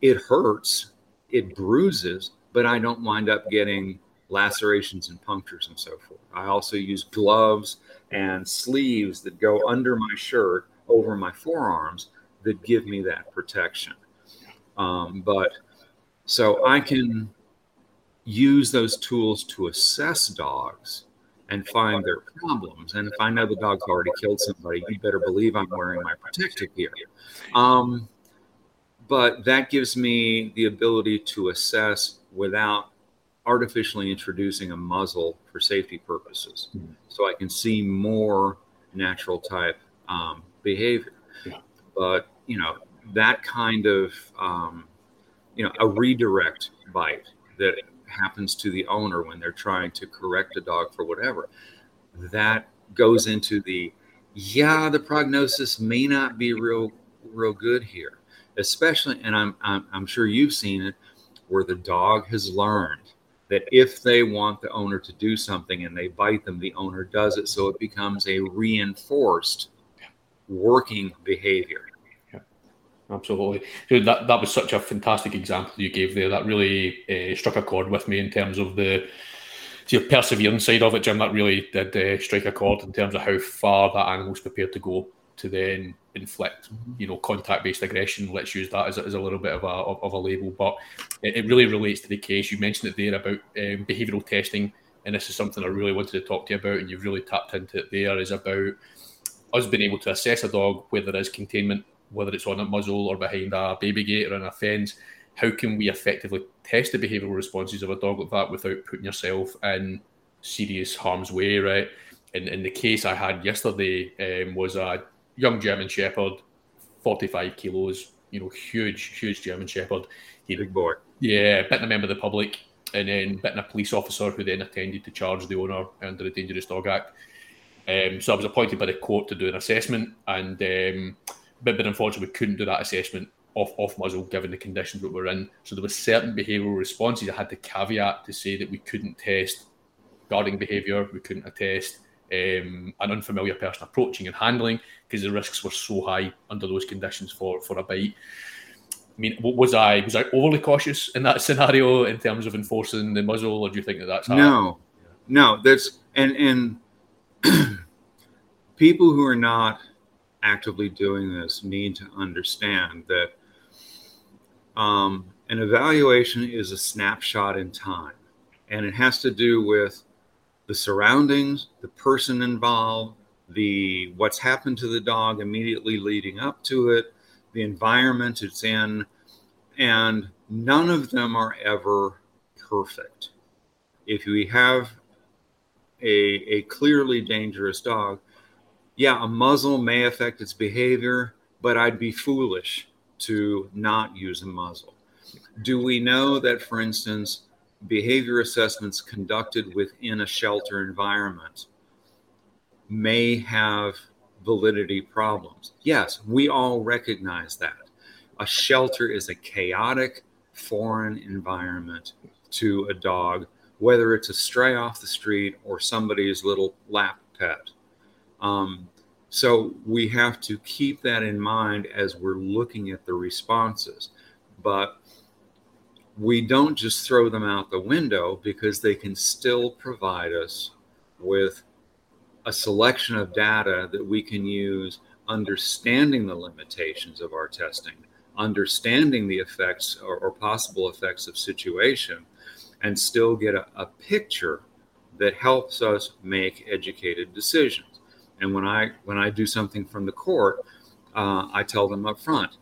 it hurts, it bruises, but I don't wind up getting lacerations and punctures and so forth. I also use gloves and sleeves that go under my shirt over my forearms that give me that protection. Um, but so I can use those tools to assess dogs and find their problems. And if I know the dog's already killed somebody, you better believe I'm wearing my protective gear. Um, but that gives me the ability to assess without artificially introducing a muzzle for safety purposes mm-hmm. so I can see more natural type um, behavior. Yeah. But, you know, that kind of, um, you know, a redirect bite that happens to the owner when they're trying to correct a dog for whatever, that goes into the, yeah, the prognosis may not be real, real good here, especially, and I'm, I'm, I'm sure you've seen it, where the dog has learned that if they want the owner to do something and they bite them, the owner does it. So it becomes a reinforced working behavior. Absolutely. So that, that was such a fantastic example you gave there. That really uh, struck a chord with me in terms of the your perseverance side of it, Jim. That really did uh, strike a chord in terms of how far that animal's prepared to go to then inflict, mm-hmm. you know, contact-based aggression. Let's use that as a, as a little bit of a of, a label, but it, it, really relates to the case. You mentioned it there about um, behavioural testing, and this is something I really wanted to talk to you about, and you've really tapped into it. There is about us being able to assess a dog whether there is containment, whether it's on a muzzle or behind a baby gate or in a fence. How can we effectively test the behavioural responses of a dog like that without putting yourself in serious harm's way, right? In, in the case I had yesterday um, was a young German Shepherd, 45 kilos, you know, huge, huge German Shepherd. He, Big boy. Yeah, bitten a member of the public and then bitten a police officer who then attended to charge the owner under the Dangerous Dog Act. Um, so I was appointed by the court to do an assessment, and um, but, but unfortunately we couldn't do that assessment off off muzzle given the conditions that we're in. So there was certain behavioural responses. I had to caveat to say that we couldn't test guarding behaviour, we couldn't attest um, an unfamiliar person approaching and handling because the risks were so high under those conditions for for a bite. I mean, was I was I overly cautious in that scenario in terms of enforcing the muzzle, or do you think that that's no, no? That's and and people who are not actively doing this need to understand that um, an evaluation is a snapshot in time, and it has to do with the surroundings, the person involved, the what's happened to the dog immediately leading up to it, the environment it's in, and none of them are ever perfect. If we have a, a clearly dangerous dog, yeah, a muzzle may affect its behavior, but I'd be foolish to not use a muzzle. Do we know that, for instance, behavior assessments conducted within a shelter environment may have validity problems? Yes, we all recognize that. A shelter is a chaotic, foreign environment to a dog, whether it's a stray off the street or somebody's little lap pet. Um, so we have to keep that in mind as we're looking at the responses. But we don't just throw them out the window because they can still provide us with a selection of data that we can use understanding the limitations of our testing, understanding the effects or, or possible effects of situation, and still get a, a picture that helps us make educated decisions. And when I when I do something from the court, uh, I tell them up front,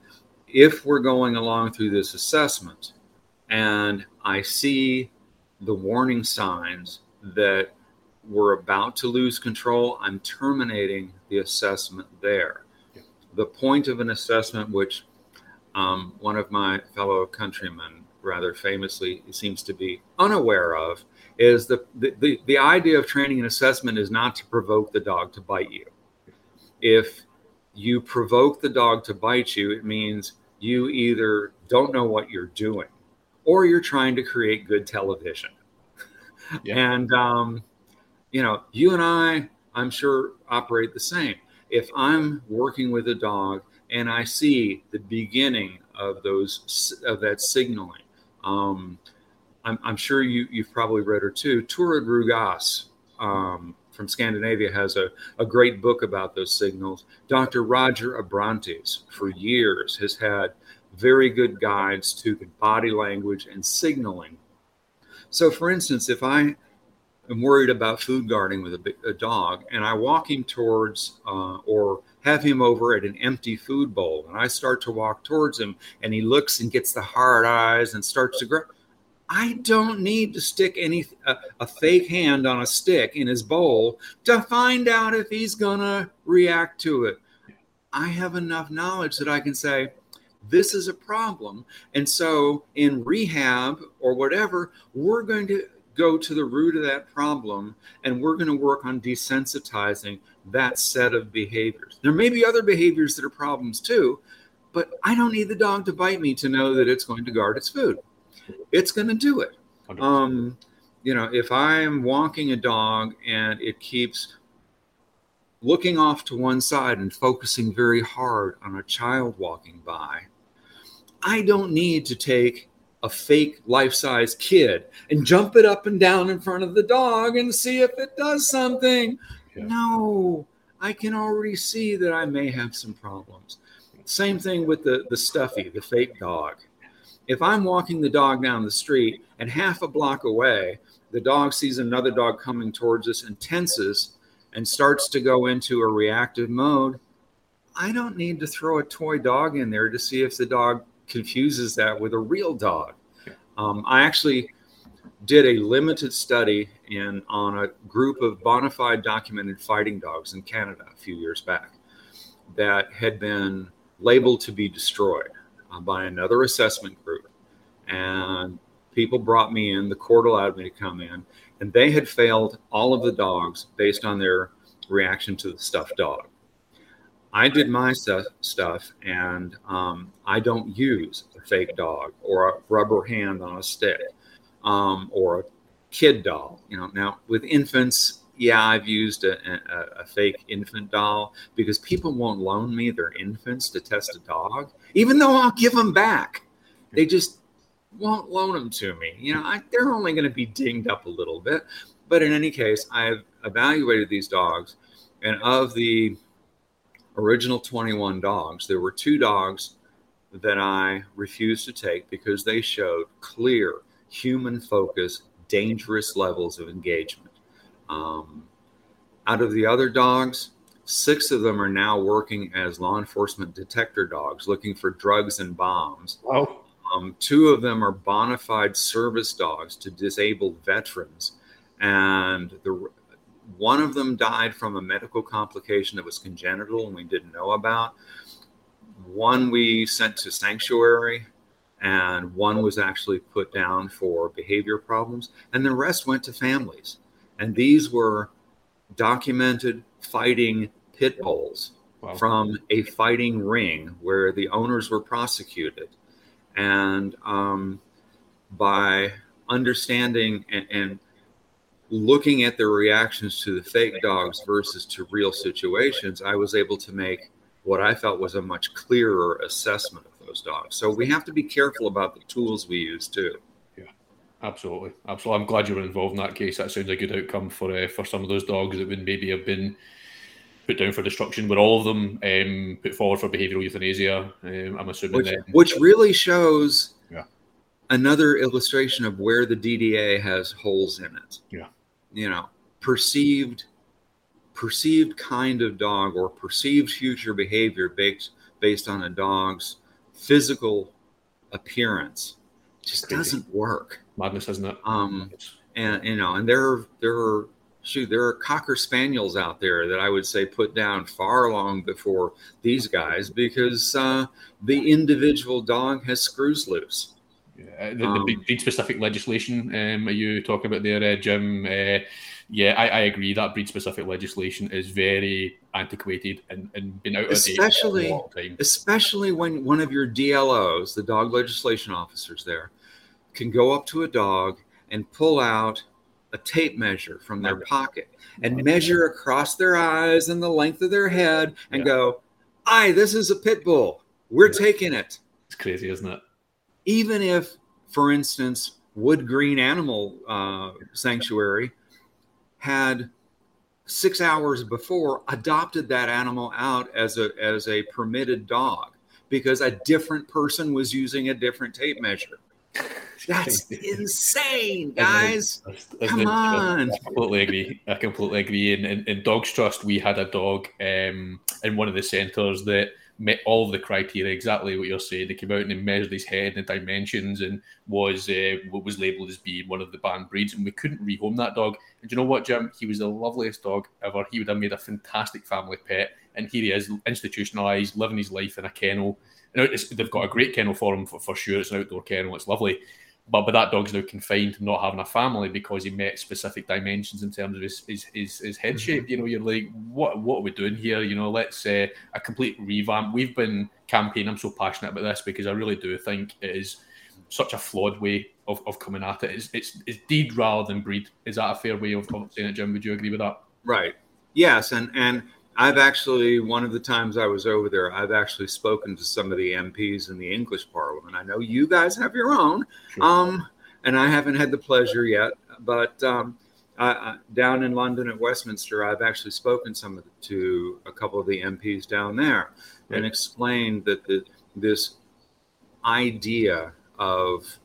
if we're going along through this assessment and I see the warning signs that we're about to lose control, I'm terminating the assessment there. The point of an assessment, which um, one of my fellow countrymen rather famously seems to be unaware of, is the, the, the idea of training and assessment is not to provoke the dog to bite you. If you provoke the dog to bite you, it means you either don't know what you're doing or you're trying to create good television. Yeah. and, um, you know, you and I, I'm sure, operate the same. If I'm working with a dog and I see the beginning of those of that signaling, um, I'm, I'm, sure you, you've probably read her too. Turid Rugaas um, from Scandinavia has a, a great book about those signals. Dr. Roger Abrantes, for years, has had very good guides to the body language and signaling. So, for instance, if I am worried about food guarding with a, a dog and I walk him towards uh, or have him over at an empty food bowl and I start to walk towards him and he looks and gets the hard eyes and starts to grow I don't need to stick any a, a, fake hand on a stick in his bowl to find out if he's gonna react to it. I have enough knowledge that I can say this is a problem, and so in rehab or whatever, we're going to go to the root of that problem and we're going to work on desensitizing that set of behaviors. There may be other behaviors that are problems too, but I don't need the dog to bite me to know that it's going to guard its food it's going to do it. Um, you know, if I'm walking a dog and it keeps looking off to one side and focusing very hard on a child walking by, I don't need to take a fake life size kid and jump it up and down in front of the dog and see if it does something. Yeah. No, I can already see that I may have some problems. Same thing with the, the stuffy, the fake dog if I'm walking the dog down the street and half a block away, the dog sees another dog coming towards us and tenses and starts to go into a reactive mode, I don't need to throw a toy dog in there to see if the dog confuses that with a real dog. Um, I actually did a limited study in on a group of bona fide documented fighting dogs in Canada a few years back that had been labeled to be destroyed uh, by another assessment group. And people brought me in, the court allowed me to come in, and they had failed all of the dogs based on their reaction to the stuffed dog. I did my stuff, stuff and um, I don't use a fake dog or a rubber hand on a stick um, or a kid doll. You know, now with infants, yeah, I've used a, a, a, fake infant doll because people won't loan me their infants to test a dog, even though I'll give them back. They just won't loan them to me. You know, I, they're only going to be dinged up a little bit. But in any case, I've evaluated these dogs, and of the original 21 dogs, there were two dogs that I refused to take because they showed clear human focus, dangerous levels of engagement. Um, out of the other dogs, six of them are now working as law enforcement detector dogs looking for drugs and bombs. Oh. Um, two of them are bona fide service dogs to disabled veterans. And the one of them died from a medical complication that was congenital and we didn't know about. One we sent to sanctuary, and one was actually put down for behavior problems, and the rest went to families. And these were documented fighting pit bulls wow. from a fighting ring where the owners were prosecuted. And um, by understanding and, and looking at their reactions to the fake dogs versus to real situations, I was able to make what I felt was a much clearer assessment of those dogs. So we have to be careful about the tools we use too. Yeah, absolutely, absolutely. I'm glad you were involved in that case. That sounds a good outcome for uh, for some of those dogs that would maybe have been put down for destruction. Were all of them um, put forward for behavioural euthanasia? Um, I'm assuming which, then. which really shows. Yeah. Another illustration of where the DDA has holes in it. Yeah you know, perceived perceived kind of dog or perceived future behavior based based on a dog's physical appearance just doesn't work. Madness, isn't it? Um, and you know, and there there are shoot there are cocker spaniels out there that I would say put down far long before these guys because uh, the individual dog has screws loose. Yeah, the, um, the breed specific legislation um, are you talking about there, uh, Jim? Uh, yeah, I, I, agree. That breed specific legislation is very antiquated and, and been out especially, of date for a long time. Especially when one of your DLOs, the dog legislation officers there, can go up to a dog and pull out a tape measure from their pocket and measure across their eyes and the length of their head and yeah. go, "Aye, this is a pit bull. We're yeah. taking it." It's crazy, isn't it? Even if, for instance, Wood Green Animal uh, Sanctuary had six hours before adopted that animal out as a as a permitted dog because a different person was using a different tape measure. That's insane, guys. That's, that's, Come on. I completely agree. I completely agree. In, in, in Dogs Trust, we had a dog um, in one of the centres that met all of the criteria, exactly what you're saying. They came out and they measured his head and the dimensions and was uh, what was labelled as being one of the banned breeds. And we couldn't rehome that dog. And you know what, Jim? He was the loveliest dog ever. He would have made a fantastic family pet. And here he is, institutionalised, living his life in a kennel. They've got a great kennel for him for, for sure. It's an outdoor kennel. It's lovely but but that dog's now confined to not having a family because he met specific dimensions in terms of his his his, his head mm-hmm. shape. You know, you're like, what what are we doing here? You know, let's uh, a complete revamp. We've been campaigning. I'm so passionate about this because I really do think it is such a flawed way of, of coming at it. It's, it's it's deed rather than breed. Is that a fair way of, of saying it, Jim? Would you agree with that? Right. Yes, and and I've actually, one of the times I was over there, I've actually spoken to some of the MPs in the English Parliament. I know you guys have your own, sure. um, and I haven't had the pleasure yet, but um, I, down in London at Westminster, I've actually spoken some the, to a couple of the MPs down there right. and explained that the, this idea of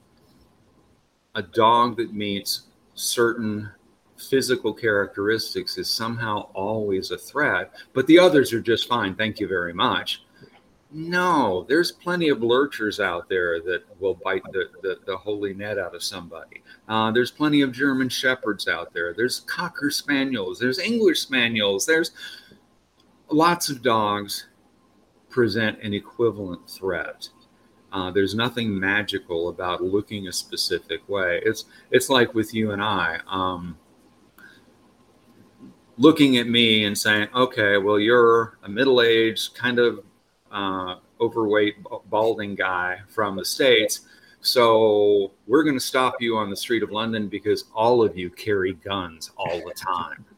a dog that meets certain physical characteristics is somehow always a threat, but the others are just fine. Thank you very much. No, there's plenty of lurchers out there that will bite the, the, the holy net out of somebody. Uh, there's plenty of German shepherds out there. There's cocker spaniels. There's English spaniels. There's lots of dogs present an equivalent threat. Uh, there's nothing magical about looking a specific way. It's it's like with you and I. Um, looking at me and saying, okay, well, you're a middle aged, kind of uh, overweight, balding guy from the States. So we're going to stop you on the street of London because all of you carry guns all the time.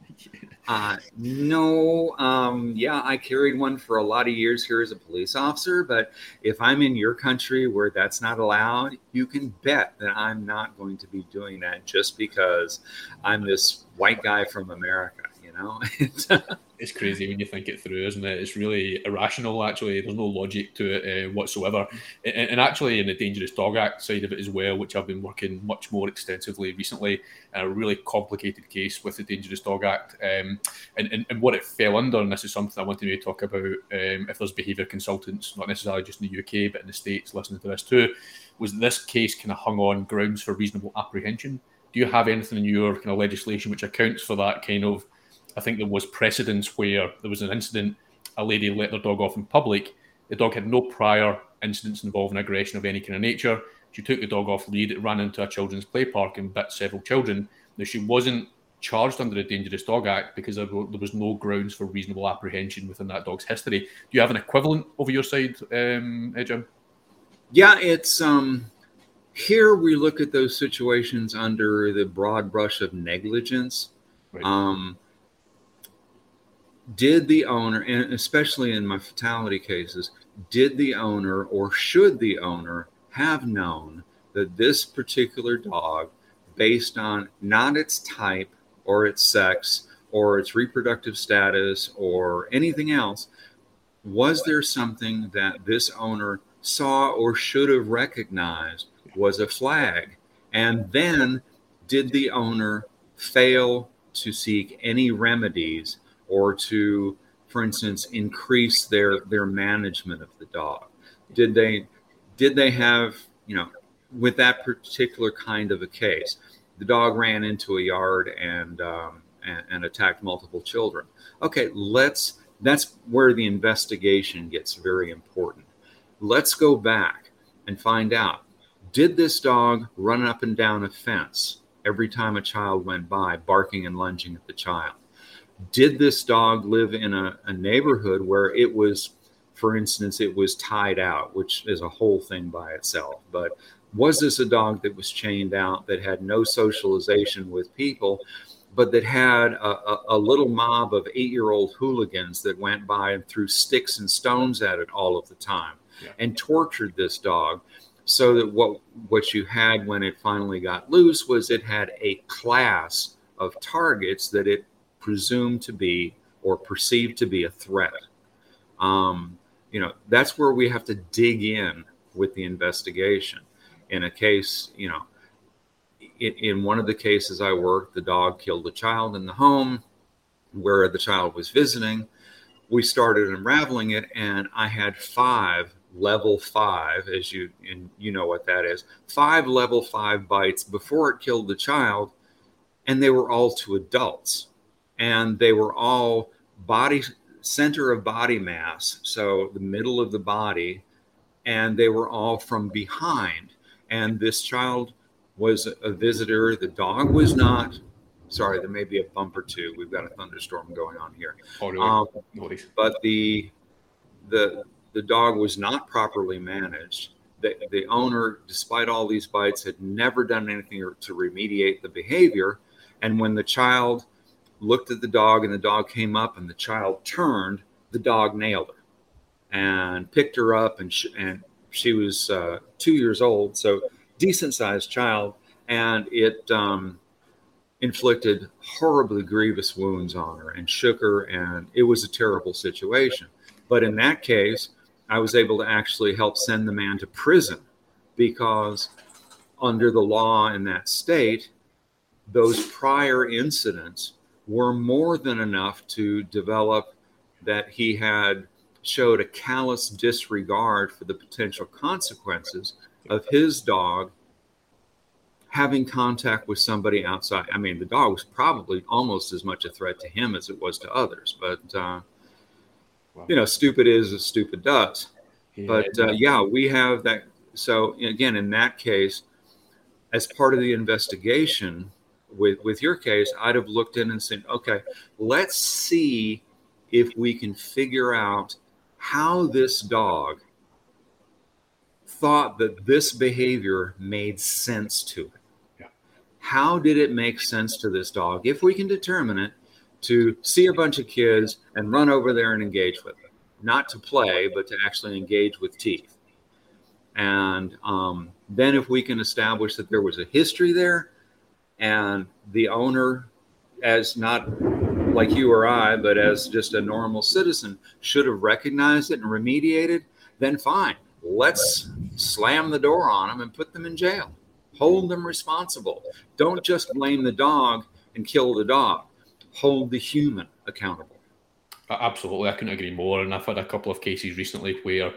Uh, no, um, yeah, I carried one for a lot of years here as a police officer. But if I'm in your country where that's not allowed, you can bet that I'm not going to be doing that just because I'm this white guy from America know. it's crazy when you think it through, isn't it? It's really irrational. Actually, there's no logic to it uh, whatsoever. And, and, actually, in the Dangerous Dog Act side of it as well, which I've been working much more extensively recently, a really complicated case with the Dangerous Dog Act, um, and, and, and what it fell under. And this is something I wanted to talk about. Um, if there's behaviour consultants, not necessarily just in the UK, but in the states, listening to this too, was this case kind of hung on grounds for reasonable apprehension. Do you have anything in your kind of legislation which accounts for that kind of I think there was precedence where there was an incident, a lady let their dog off in public. The dog had no prior incidents involving aggression of any kind of nature. She took the dog off lead, it ran into a children's play park and bit several children. Now, she wasn't charged under the Dangerous Dog Act because there was no grounds for reasonable apprehension within that dog's history. Do you have an equivalent over your side, um, eh, Jim? Yeah, it's um, here we look at those situations under the broad brush of negligence. Right. Um, did the owner, and especially in my fatality cases, did the owner or should the owner have known that this particular dog, based on not its type or its sex or its reproductive status or anything else, was there something that this owner saw or should have recognized was a flag? And then did the owner fail to seek any remedies or to, for instance, increase their their management of the dog? Did they did they have you know with that particular kind of a case? The dog ran into a yard and um, and, and attacked multiple children. Okay, let's that's where the investigation gets very important. Let's go back and find out did this dog run up and down a fence every time a child went by, barking and lunging at the child? Did this dog live in a, a, neighborhood where it was, for instance, it was tied out, which is a whole thing by itself. But was this a dog that was chained out, that had no socialization with people, but that had a, a, a little mob of eight year old hooligans that went by and threw sticks and stones at it all of the time yeah. and tortured this dog? So that what what you had when it finally got loose was it had a class of targets that it presumed to be or perceived to be a threat. Um, you know, that's where we have to dig in with the investigation. In a case, you know, in, in one of the cases I worked, the dog killed a child in the home where the child was visiting. We started unraveling it, and I had five level five, as you and you know what that is, five level five bites before it killed the child, and they were all to adults and they were all body center of body mass, so the middle of the body, and they were all from behind. And this child was a visitor. The dog was not. Sorry, there may be a bump or two. We've got a thunderstorm going on here. Oh, um, but the the the dog was not properly managed. The, the owner, despite all these bites, had never done anything to remediate the behavior. And when the child looked at the dog and the dog came up and the child turned, the dog nailed her and picked her up and she, and she was uh, two years old, so decent sized child, and it um, inflicted horribly grievous wounds on her and shook her, and it was a terrible situation. But in that case, I was able to actually help send the man to prison because under the law in that state, those prior incidents were more than enough to develop that he had showed a callous disregard for the potential consequences of his dog having contact with somebody outside. I mean, the dog was probably almost as much a threat to him as it was to others, but uh, wow. you know, stupid is as stupid does. But uh, yeah, we have that. So again, in that case, as part of the investigation with with your case, I'd have looked in and said, okay, let's see if we can figure out how this dog thought that this behavior made sense to it. Yeah. How did it make sense to this dog? If we can determine it, to see a bunch of kids and run over there and engage with them, not to play, but to actually engage with teeth. And um, then, if we can establish that there was a history there, and the owner, as not like you or I, but as just a normal citizen, should have recognized it and remediated, then fine. Let's slam the door on them and put them in jail. Hold them responsible. Don't just blame the dog and kill the dog. Hold the human accountable. Absolutely, I couldn't agree more. And I've had a couple of cases recently where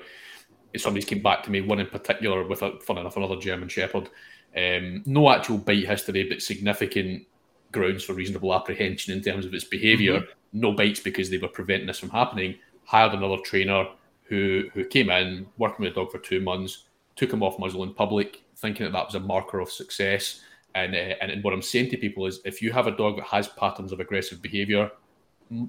somebody's came back to me, one in particular with a fun enough another German Shepherd. Um, no actual bite history, but significant grounds for reasonable apprehension in terms of its behavior mm-hmm. No bites because they were preventing this from happening. Hired another trainer who who came in, working with the dog for two months, took him off muzzle in public, thinking that that was a marker of success. And, uh, and what I'm saying to people is, if you have a dog that has patterns of aggressive behaviour,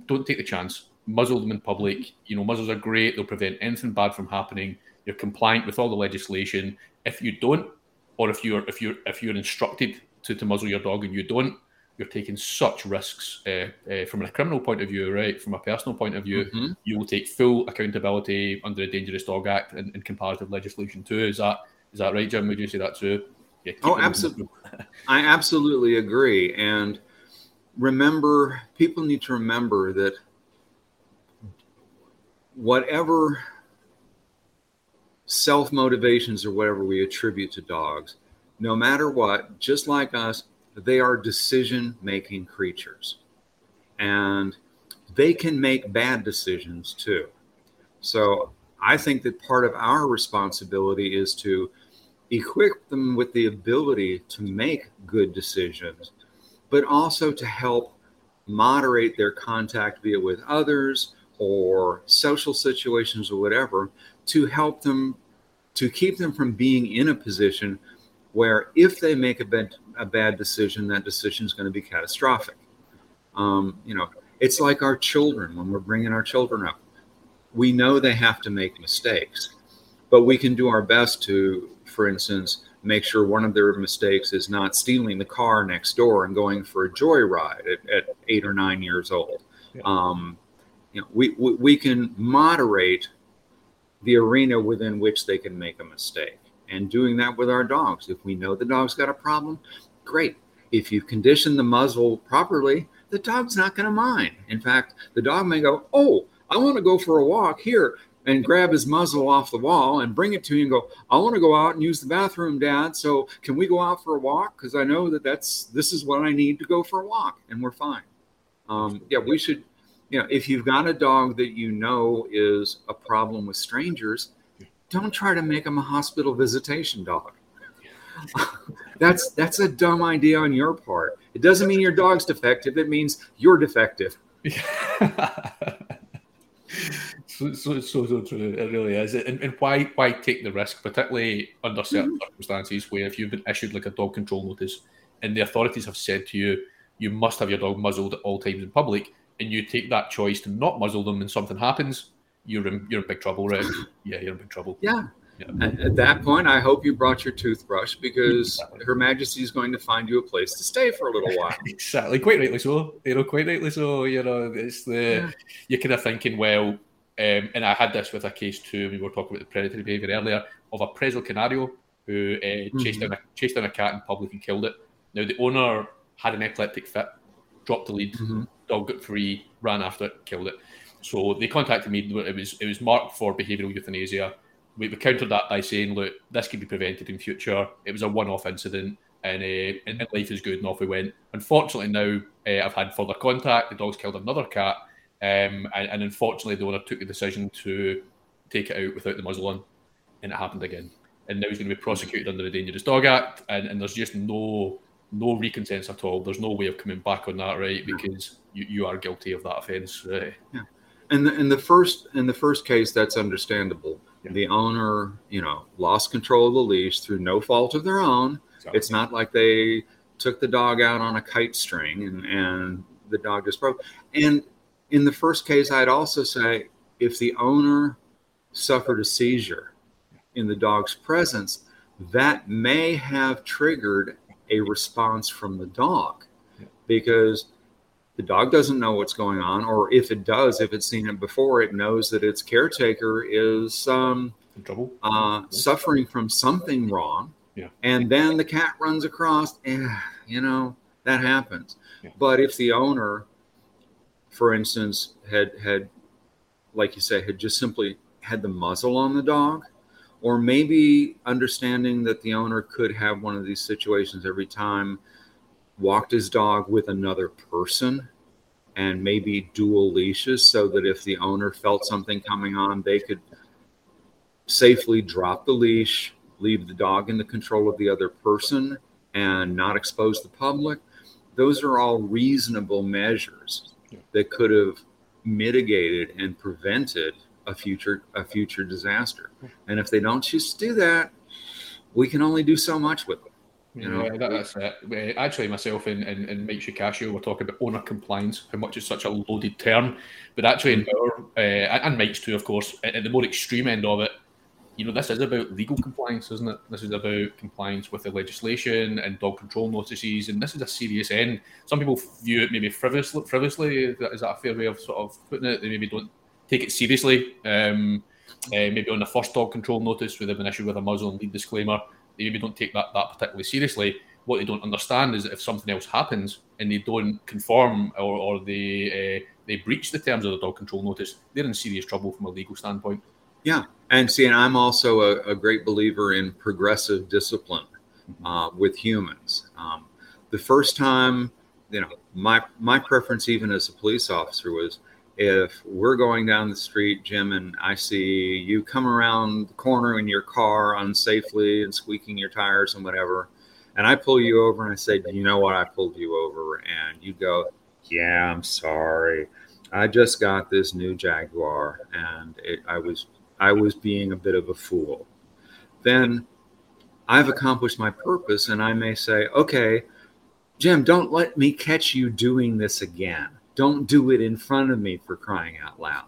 don't take the chance. Muzzle them in public. You know, muzzles are great; they'll prevent anything bad from happening. You're compliant with all the legislation. If you don't, or if you're if you're if you're instructed to, to muzzle your dog and you don't, you're taking such risks uh, uh, from a criminal point of view, right? From a personal point of view, mm-hmm. you will take full accountability under the Dangerous Dog Act and, and, comparative legislation too. Is that is that right, Jim? Would you say that too? Yeah, oh, absolutely. I absolutely agree. And remember, people need to remember that whatever self motivations or whatever we attribute to dogs, no matter what, just like us, they are decision making creatures and they can make bad decisions too. So I think that part of our responsibility is to equip them with the ability to make good decisions, but also to help moderate their contact, it with others or social situations or whatever, to help them to keep them from being in a position where if they make a bad, a bad decision, that decision is going to be catastrophic. Um, you know, it's like our children when we're bringing our children up. We know they have to make mistakes, but we can do our best to, for instance, make sure one of their mistakes is not stealing the car next door and going for a joyride at, at eight or nine years old. Yeah. Um, you know, we, we, we can moderate the arena within which they can make a mistake and doing that with our dogs. If we know the dog's got a problem, great. If you condition the muzzle properly, the dog's not going to mind. In fact, the dog may go, Oh, I want to go for a walk here and grab his muzzle off the wall and bring it to you and go, I want to go out and use the bathroom, Dad. So can we go out for a walk? Because I know that that's this is what I need to go for a walk, and we're fine. Um, yeah, we should. You know, if you've got a dog that you know is a problem with strangers, don't try to make them a hospital visitation dog. that's that's a dumb idea on your part. It doesn't mean your dog's defective. It means you're defective. so, so, so, so true. It really is. And, and why why take the risk, particularly under certain mm-hmm. circumstances where if you've been issued like a dog control notice and the authorities have said to you, you must have your dog muzzled at all times in public, and you take that choice to not muzzle them and something happens, you're in you're in big trouble, right? yeah, you're in big trouble. Yeah. yeah. At, at, that point, I hope you brought your toothbrush because exactly. Her Majesty is going to find you a place to stay for a little while. exactly, quite rightly so. You know, quite rightly so. You know, it's the yeah. you're kind of thinking, well, um, and I had this with a case too. We were talking about the predatory behaviour earlier of a Presa Canario who uh, chased mm-hmm. down a chased down a cat in public and killed it. Now the owner had an epileptic fit, dropped the lead, mm-hmm. Dog got free, ran after it, killed it. So they contacted me. It was it was marked for behavioural euthanasia. We, we countered that by saying, look, this could be prevented in future. It was a one-off incident, and, uh, and, life is good, and off we went. Unfortunately, now uh, I've had further contact. The dog's killed another cat, Um, and, and, unfortunately, the owner took the decision to take it out without the muzzle on, and it happened again. And now he's going to be prosecuted under the Dangerous Dog Act, and, and there's just no no recompense at all. There's no way of coming back on that, right? Because you, you are guilty of that offence. Right? Yeah. And the, in the first in the first case, that's understandable. Yeah. The owner, you know, lost control of the leash through no fault of their own. Exactly. It's not like they took the dog out on a kite string and, and the dog just broke. And in the first case, I'd also say if the owner suffered a seizure in the dog's presence, that may have triggered a response from the dog because the dog doesn't know what's going on, or if it does, if it's seen it before, it knows that its caretaker is um, uh, suffering from something wrong. Yeah. And then the cat runs across, and you know that happens. Yeah. But if the owner, for instance, had had, like you say, had just simply had the muzzle on the dog, or maybe understanding that the owner could have one of these situations every time walked his dog with another person and maybe dual leashes so that if the owner felt something coming on they could safely drop the leash leave the dog in the control of the other person and not expose the public. Those are all reasonable measures that could have mitigated and prevented a future a future disaster. And if they don't choose to do that, we can only do so much with them. You know? Yeah, that, that's it. Actually, myself and, and, and Mike Shikashio were talking about owner compliance, how much is such a loaded term. But actually, in our, uh, and Mike's too, of course, at the more extreme end of it, you know, this is about legal compliance, isn't it? This is about compliance with the legislation and dog control notices, and this is a serious end. Some people view it maybe frivolously. frivolously. Is that a fair way of sort of putting it? They maybe don't take it seriously. Um, uh, maybe on the first dog control notice with an issue with a muzzle and lead disclaimer, they maybe don't take that, that particularly seriously. What they don't understand is that if something else happens and they don't conform or, or they uh, they breach the terms of the dog control notice, they're in serious trouble from a legal standpoint. Yeah, and see, and I'm also a, a great believer in progressive discipline mm-hmm. uh, with humans. Um, the first time, you know, my my preference, even as a police officer, was if we're going down the street, Jim, and I see you come around the corner in your car unsafely and squeaking your tires and whatever, and I pull you over and I say, you know what? I pulled you over. And you go, Yeah, I'm sorry. I just got this new Jaguar and it, I was I was being a bit of a fool. Then I've accomplished my purpose and I may say, Okay, Jim, don't let me catch you doing this again don't do it in front of me for crying out loud.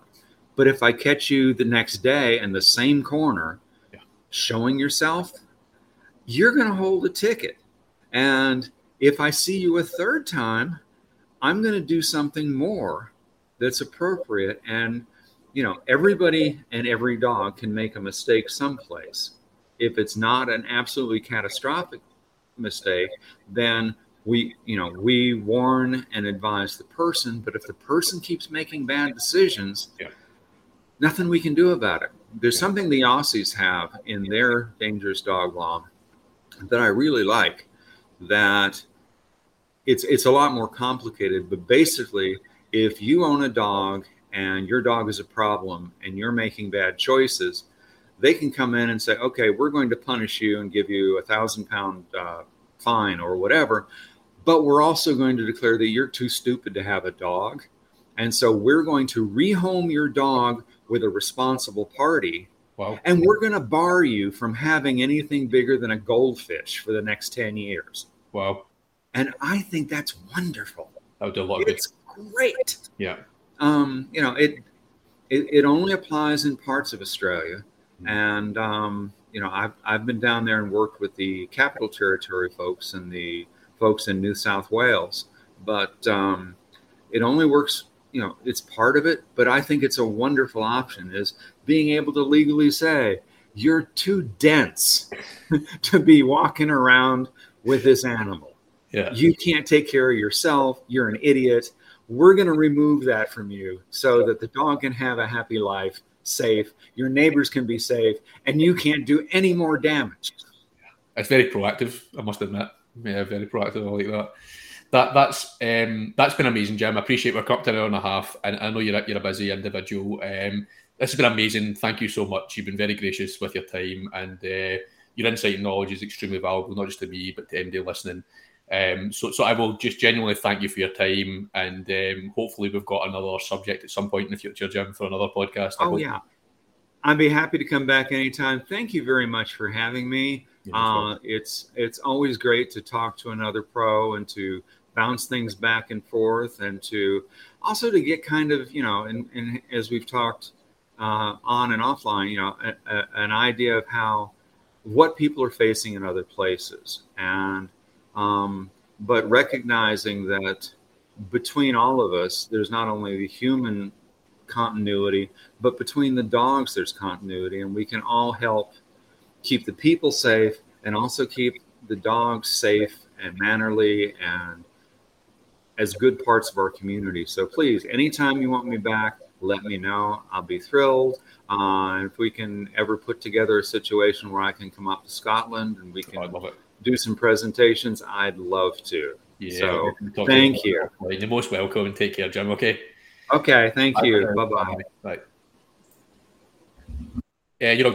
But if I catch you the next day in the same corner yeah. showing yourself, you're going to hold a ticket. And if I see you a third time, I'm going to do something more that's appropriate. And, you know, everybody and every dog can make a mistake someplace. If it's not an absolutely catastrophic mistake, then we you know we warn and advise the person but if the person keeps making bad decisions yeah. nothing we can do about it there's yeah. something the aussies have in their dangerous dog law that i really like that it's it's a lot more complicated but basically if you own a dog and your dog is a problem and you're making bad choices they can come in and say okay we're going to punish you and give you a thousand pound uh, fine or whatever but we're also going to declare that you're too stupid to have a dog. And so we're going to rehome your dog with a responsible party. Wow. And we're going to bar you from having anything bigger than a goldfish for the next 10 years. Wow. And I think that's wonderful. That would do a lot it's great. Yeah. Um, you know, it, it, it only applies in parts of Australia. Mm-hmm. And, um, you know, I've, I've been down there and worked with the Capital Territory folks and the folks in New South Wales. But um, it only works, you know, it's part of it. But I think it's a wonderful option is being able to legally say, you're too dense to be walking around with this animal. Yeah. You can't take care of yourself. You're an idiot. We're going to remove that from you so that the dog can have a happy life, safe. Your neighbors can be safe, and you can't do any more damage. It's very proactive, I must admit yeah, very proactive. I like that. that that's um, that's been amazing, Jim. I appreciate we're up to an hour and a half, and I know you're a, you're a busy individual. Um, this has been amazing. Thank you so much. You've been very gracious with your time, and uh, your insight and knowledge is extremely valuable, not just to me but to anybody listening. Um, so, so I will just genuinely thank you for your time, and um, hopefully we've got another subject at some point in the future, Jim, for another podcast. Oh yeah, I'd be happy to come back anytime. Thank you very much for having me. Uh, it's it's always great to talk to another pro and to bounce things back and forth, and to also to get kind of you know, and, and as we've talked uh, on and offline, you know, a, a, an idea of how what people are facing in other places, and um, but recognizing that between all of us, there's not only the human continuity, but between the dogs, there's continuity, and we can all help keep the people safe and also keep the dogs safe and mannerly and as good parts of our community. So please, anytime you want me back, let me know. I'll be thrilled. Uh, if we can ever put together a situation where I can come up to Scotland and we can oh, do some presentations, I'd love to. Yeah, so thank you. You're most welcome take care, Jim. Okay. Okay. Thank you. Bye bye. Bye. Yeah, you know.